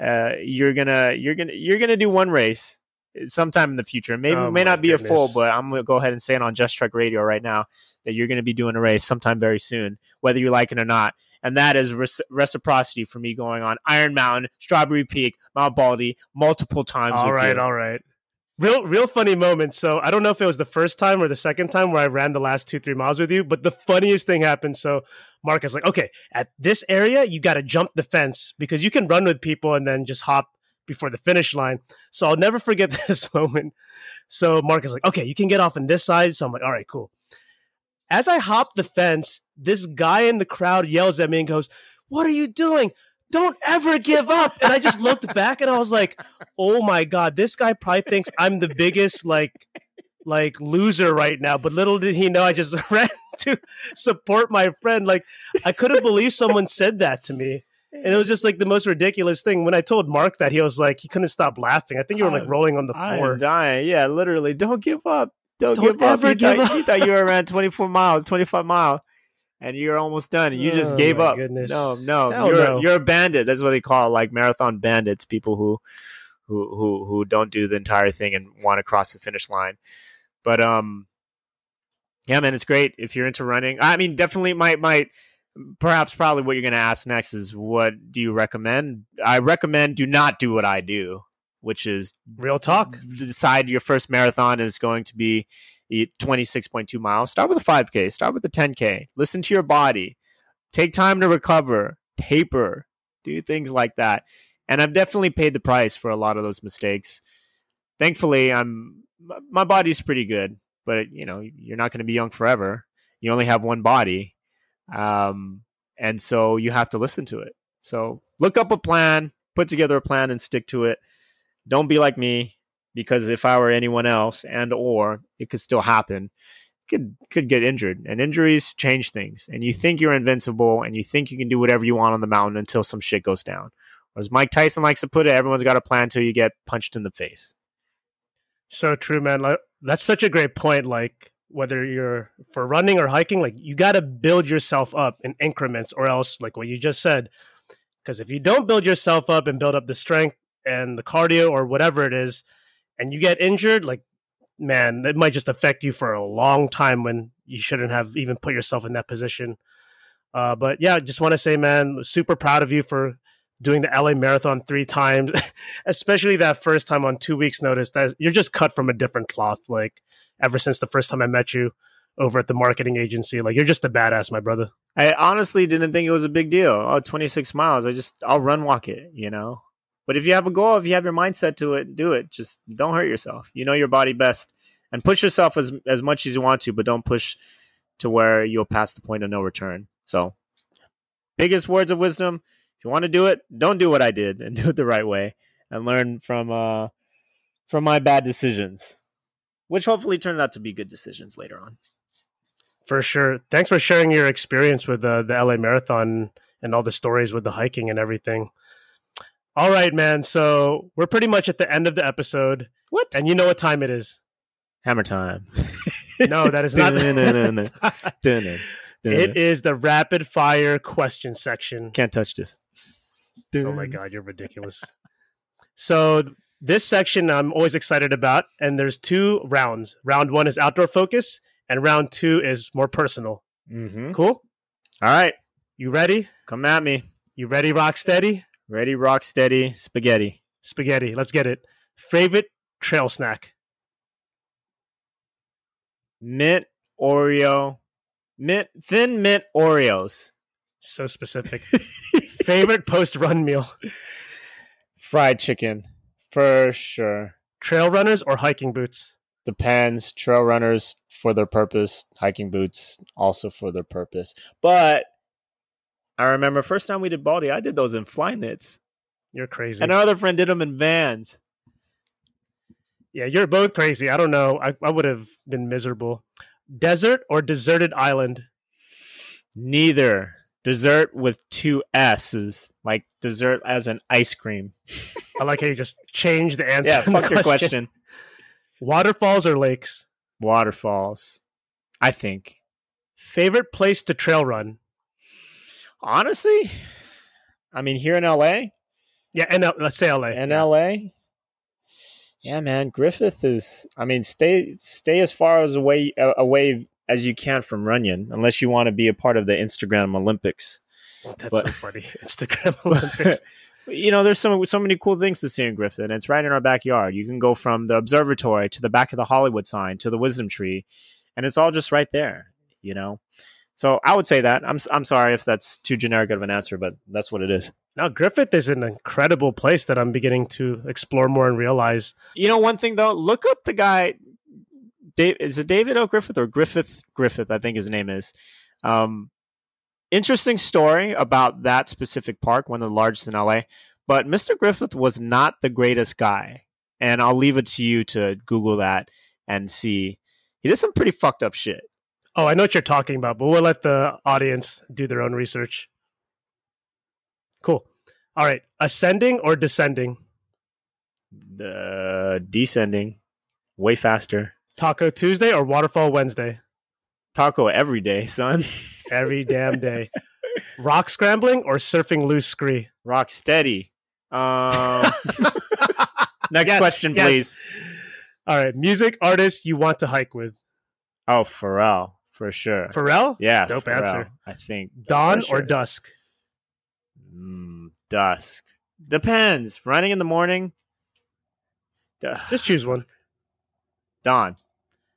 uh, you're gonna, you're gonna, you're gonna do one race sometime in the future. Maybe oh, may not be goodness. a full, but I'm gonna go ahead and say it on Just Trek Radio right now that you're gonna be doing a race sometime very soon, whether you like it or not. And that is reciprocity for me going on Iron Mountain, Strawberry Peak, Mount Baldy multiple times. All right, all right real real funny moment. So I don't know if it was the first time or the second time where I ran the last two three miles with you, but the funniest thing happened. So Mark is like, okay, at this area you got to jump the fence because you can run with people and then just hop before the finish line. So I'll never forget this moment. So Mark is like, okay, you can get off on this side. So I'm like, all right, cool. As I hop the fence, this guy in the crowd yells at me and goes, "What are you doing? Don't ever give up. And I just looked back and I was like, oh my God, this guy probably thinks I'm the biggest like like loser right now. But little did he know I just ran to support my friend. Like I couldn't believe someone said that to me. And it was just like the most ridiculous thing. When I told Mark that, he was like, he couldn't stop laughing. I think you were like rolling on the floor. I'm dying. Yeah, literally. Don't give up. Don't, Don't give up. ever You give thought, up. you thought you were around 24 miles, 25 miles, and you're almost done. You just Oh, gave up. goodness. No, no. Hell you're no. you're a bandit. That's what they call it, like marathon bandits. People who who who who don't do the entire thing and want to cross the finish line. But um, yeah, man, it's great if you're into running. I mean, definitely might might perhaps probably what you're going to ask next is what do you recommend? I recommend do not do what I do, which is Real talk. decide your first marathon is going to be 26.2 miles. Start with a 5K, start with a 10K. Listen to your body. Take time to recover, taper, do things like that. And I've definitely paid the price for a lot of those mistakes. Thankfully, I'm my body's pretty good, but you know, you're not going to be young forever. You only have one body. Um, and so you have to listen to it. So look up a plan, put together a plan and stick to it. Don't be like me because if I were anyone else and or it could still happen, could could get injured. And injuries change things. And you mm. think you're invincible and you think you can do whatever you want on the mountain until some shit goes down. Or as Mike Tyson likes to put it, everyone's got a plan until you get punched in the face. So true, man. Like, that's such a great point. Like whether you're for running or hiking, like you got to build yourself up in increments, or else, like what you just said, because if you don't build yourself up and build up the strength and the cardio or whatever it is, and you get injured, like man, it might just affect you for a long time when you shouldn't have even put yourself in that position. Uh, but yeah, just want to say, man, super proud of you for doing the LA Marathon three times, especially that first time on two weeks' notice. That you're just cut from a different cloth. Like ever since the first time I met you over at the marketing agency, like you're just a badass, my brother. I honestly didn't think it was a big deal. Oh, 26 miles. I just, I'll run walk it, you know? But if you have a goal, if you have your mindset to it, do it. Just don't hurt yourself. You know your body best and push yourself as, as much as you want to, but don't push to where you'll pass the point of no return. So, biggest words of wisdom if you want to do it, don't do what I did and do it the right way and learn from, uh, from my bad decisions, which hopefully turned out to be good decisions later on. For sure. Thanks for sharing your experience with uh, the LA Marathon and all the stories with the hiking and everything. All right, man. So we're pretty much at the end of the episode, What? and you know what time it is. Hammer time. No, that is not. It is the rapid fire question section. Can't touch this. Oh my god, you're ridiculous. So this section I'm always excited about, and there's two rounds. Round one is outdoor focus, and round two is more personal. Mm-hmm. Cool. All right, You ready? come at me. You ready? Rock steady. Ready, rock steady, spaghetti. Spaghetti. Let's get it. Favorite trail snack. Mint Oreo, mint thin mint Oreos. So specific. Favorite post run meal. Fried chicken, for sure. Trail runners or hiking boots. Depends. Trail runners for their purpose. Hiking boots also for their purpose. But I remember first time we did Baldy, I did those in Flyknits, You're crazy. and our other friend did them in Vans. Yeah, you're both crazy. I don't know. I, I would have been miserable. Desert or deserted island? Neither. Dessert with two S's, like dessert as an ice cream. I like how you just changed the answer. Yeah, fuck your question. Waterfalls or lakes? Waterfalls. I think. Favorite place to trail run? Honestly, I mean, here in LA, Yeah, and let's say LA. in LA, yeah, man, Griffith is. I mean, stay stay as far as away uh, away as you can from Runyon, unless you want to be a part of the Instagram Olympics. That's but- so funny. Instagram Olympics. you know, there's so so many cool things to see in Griffith. and It's right in our backyard. You can go from the observatory to the back of the Hollywood sign to the Wisdom Tree, and it's all just right there. You know, so I would say that. I'm s- I'm sorry if that's too generic of an answer, but that's what it is. now, Griffith is an incredible place that I'm beginning to explore more and realize. You know, one thing though, look up the guy. Dave, is it David O. Griffith or Griffith Griffith? I think his name is. Um, interesting story about that specific park, one of the largest in LA. But Mr. Griffith was not the greatest guy, and I'll leave it to you to Google that and see. He did some pretty fucked up shit. Oh, I know what you're talking about, but we'll let the audience do their own research. Cool. All right. Ascending or descending? The descending, way faster. Taco Tuesday or Waterfall Wednesday? Taco every day, son. Every damn day. Rock scrambling or surfing loose scree? Rock steady. Um, next Yes, question, yes. please. All right. Music artist you want to hike with? Oh, Pharrell for sure. Pharrell? yeah, Dope Pharrell, answer. I think Dawn sure. or dusk? Mm, dusk depends. Running in the morning. Duh. Just choose one. Dawn.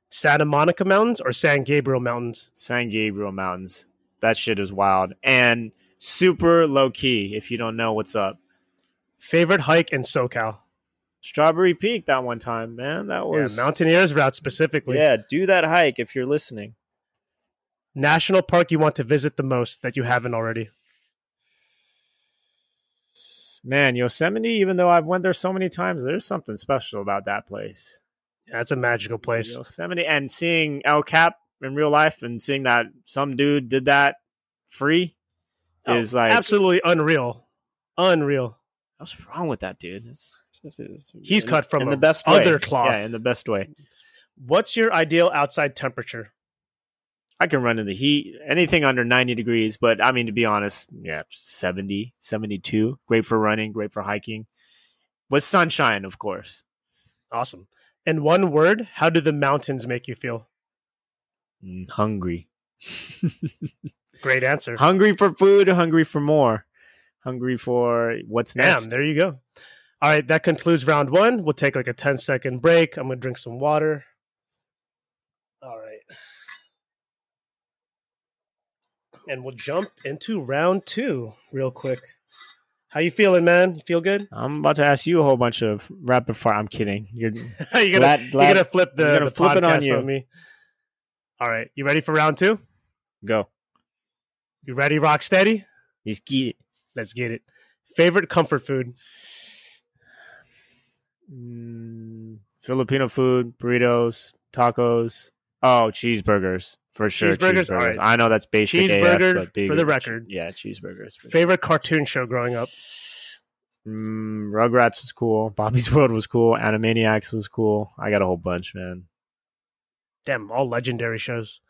Santa Monica Mountains or San Gabriel Mountains? San Gabriel Mountains. That shit is wild and super low key. If you don't know what's up, Favorite hike in SoCal? Strawberry Peak. That one time, man. That was yeah, Mountaineers route specifically. Yeah, do that hike if you're listening. National park you want to visit the most that you haven't already? Man, Yosemite. Even though I've went there so many times, there's something special about that place. Yeah, a magical place. Yosemite and seeing El Cap in real life and seeing that some dude did that free Oh, is like Absolutely unreal. Unreal. what's wrong with that dude? It's, it's- He's in- cut from in the best way. other cloth. Yeah, in the best way. What's your ideal outside temperature? I can run in the heat, anything under 90 degrees, but I mean, to be honest, yeah, 70, 72. Great for running, great for hiking. With sunshine, of course. Awesome. In one word, how do the mountains make you feel? Mm, hungry. Great answer. hungry for food, hungry for more. Hungry for what's Damn, next. there you go. All right, that concludes round one. We'll take like a 10 second break. I'm going to drink some water. All right. And we'll jump into round two real quick. How you feeling, man? You feel good? I'm about to ask you a whole bunch of rapid fire. I'm kidding. You're you're gonna glad, you're gonna flip the, gonna the flip it on you. on me. All right, you ready for round two? go. You ready, rock steady? He's key. Let's get it. Favorite comfort food? Mm, Filipino food, burritos, tacos. Oh, cheeseburgers for sure. Cheeseburgers? Cheeseburgers. Right. I know that's basic. AF, Cheeseburger, but for the record. Yeah, cheeseburgers. for sure. Favorite cartoon show growing up? Mm, Rugrats was cool. Bobby's World was cool. Animaniacs was cool. I got a whole bunch, man. Damn, all legendary shows.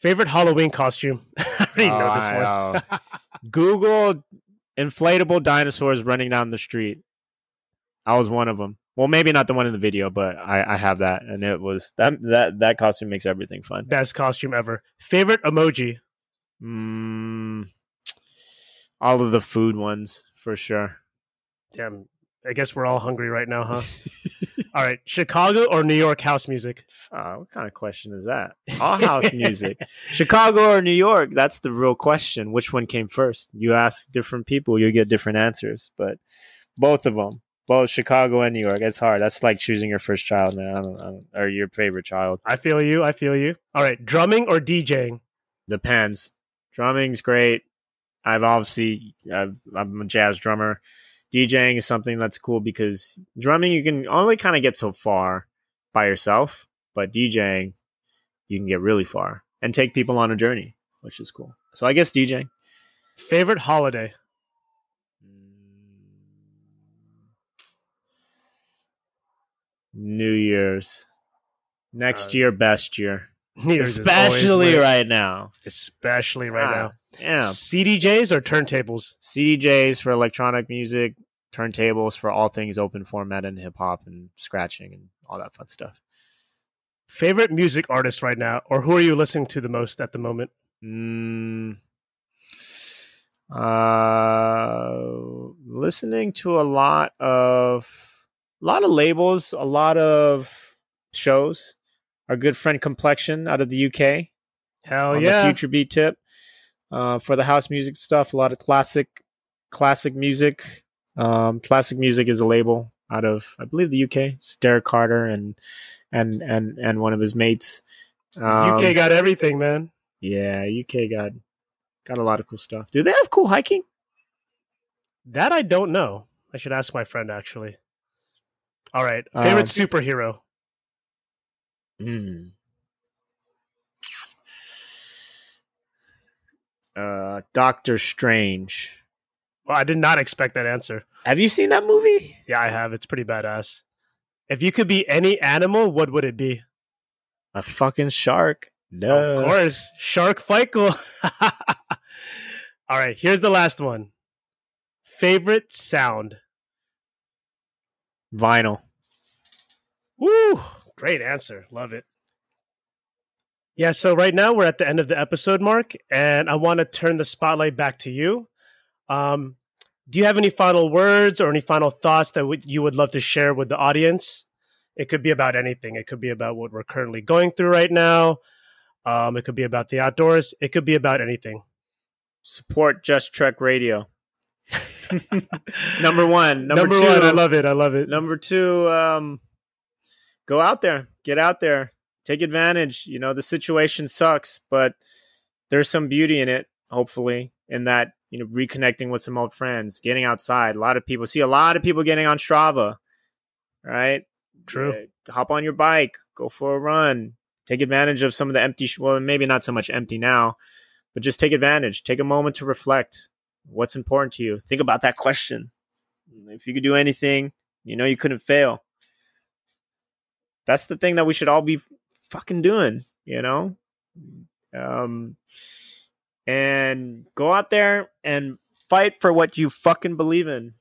Favorite Halloween costume? I already know this Oh, one. I know. Google inflatable dinosaurs running down the street. I was one of them. Well, maybe not the one in the video, but I, I have that, and it was that that that costume makes everything fun. Best costume ever. Favorite emoji? Mm, all of the food ones for sure. Damn, I guess we're all hungry right now, huh? all right, Chicago or New York house music? Uh, what kind of question is that? All house music, Chicago or New York? That's the real question. Which one came first? You ask different people, you get different answers. But both of them, both Chicago and New York, it's hard. That's like choosing your first child, man, I don't, I don't, or your favorite child. I feel you. I feel you. All right, drumming or DJing? Depends. Drumming's great. I've obviously I've, I'm a jazz drummer. DJing is something that's cool because drumming you can only kind of get so far by yourself, but DJing you can get really far and take people on a journey, which is cool. So I guess DJing. Favorite holiday? New Year's. Next Uh, year, best year. New Year's is always Especially right now. Especially right Ah, now. Yeah. CDJs or turntables? CDJs for electronic music, turntables for all things open format and hip hop and scratching and all that fun stuff. Favorite music artist right now, or who are you listening to the most at the moment? Mm, uh, listening to a lot of a lot of labels, a lot of shows. Our good friend Complexion out of the UK Hell yeah. the Future Beat tip. Uh, for the house music stuff, a lot of classic, classic music. Um, classic music is a label out of, I believe, the UK. It's Derrick Carter and and and and one of his mates. Um, UK got everything, man. yeah, UK got got a lot of cool stuff. Do they have cool hiking? That I don't know. I should ask my friend actually. All right. Favorite Um, superhero? Hmm. Uh, Doctor Strange. Well, I did not expect that answer. Have you seen that movie? Yeah, I have. It's pretty badass. If you could be any animal, what would it be? A fucking shark. No. Of course, Shark Feikle. All right, here's the last one. Favorite sound? Vinyl. Woo! Great answer. Love it. Yeah, so right now we're at the end of the episode, Mark, and I want to turn the spotlight back to you. Um, do you have any final words or any final thoughts that w- you would love to share with the audience? It could be about anything. It could be about what we're currently going through right now. Um, it could be about the outdoors. It could be about anything. Support Just Trek Radio. number one. Number, Number two. one, I love it. I love it. Number two, um, go out there, get out there, take advantage. You know, the situation sucks, but there's some beauty in it, hopefully, in that, you know, reconnecting with some old friends, getting outside. A lot of people see a lot of people getting on Strava, right? True. Uh, hop on your bike, go for a run, take advantage of some of the empty, well, maybe not so much empty now, but just take advantage. Take a moment to reflect. What's important to you? Think about that question. If you could do anything, you know you couldn't fail. That's the thing that we should all be fucking doing, you know? Um, and go out there and fight for what you fucking believe in.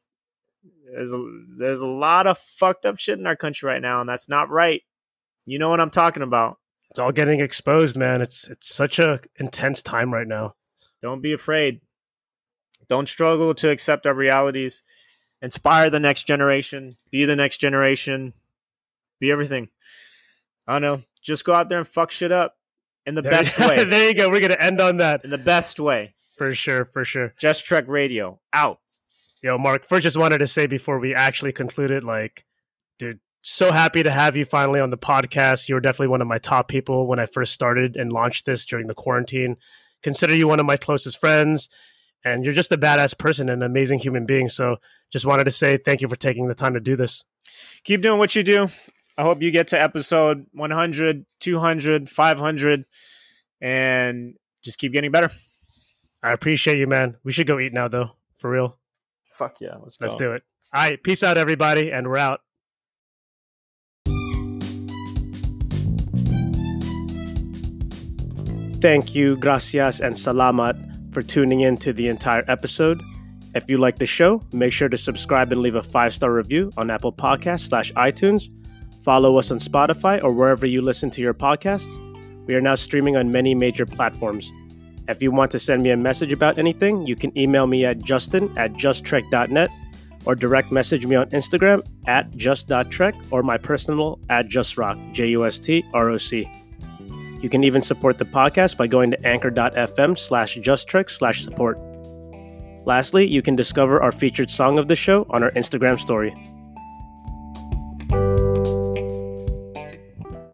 There's a, there's a lot of fucked up shit in our country right now, and that's not right. You know what I'm talking about. It's all getting exposed, man. It's it's such a intense time right now. Don't be afraid. Don't struggle to accept our realities. Inspire the next generation. Be the next generation. Be everything. I don't know. Just go out there and fuck shit up in the There- best way. there you go. We're gonna end on that in the best way. for sure. For sure. Just Trek Radio out. Yo, Mark, first just wanted to say before we actually concluded, like, dude, so happy to have you finally on the podcast. You were definitely one of my top people when I first started and launched this during the quarantine. Consider you one of my closest friends, and you're just a badass person and an amazing human being. So just wanted to say thank you for taking the time to do this. Keep doing what you do. I hope you get to episode 100, 200, 500, and just keep getting better. I appreciate you, man. We should go eat now, though, for real. Fuck yeah. Let's. Let's do it. All right. Peace out, everybody, and we're out. Thank you, gracias, and salamat for tuning in to the entire episode. If you like the show, make sure to subscribe and leave a five star review on Apple Podcasts slash iTunes. Follow us on Spotify or wherever you listen to your podcasts. We are now streaming on many major platforms. If you want to send me a message about anything, you can email me at justin at justtrek.net or direct message me on Instagram at just.trek or my personal at justrock, J U S T R O C. You can even support the podcast by going to anchor.fm slash justtrek slash support. Lastly, you can discover our featured song of the show on our Instagram story.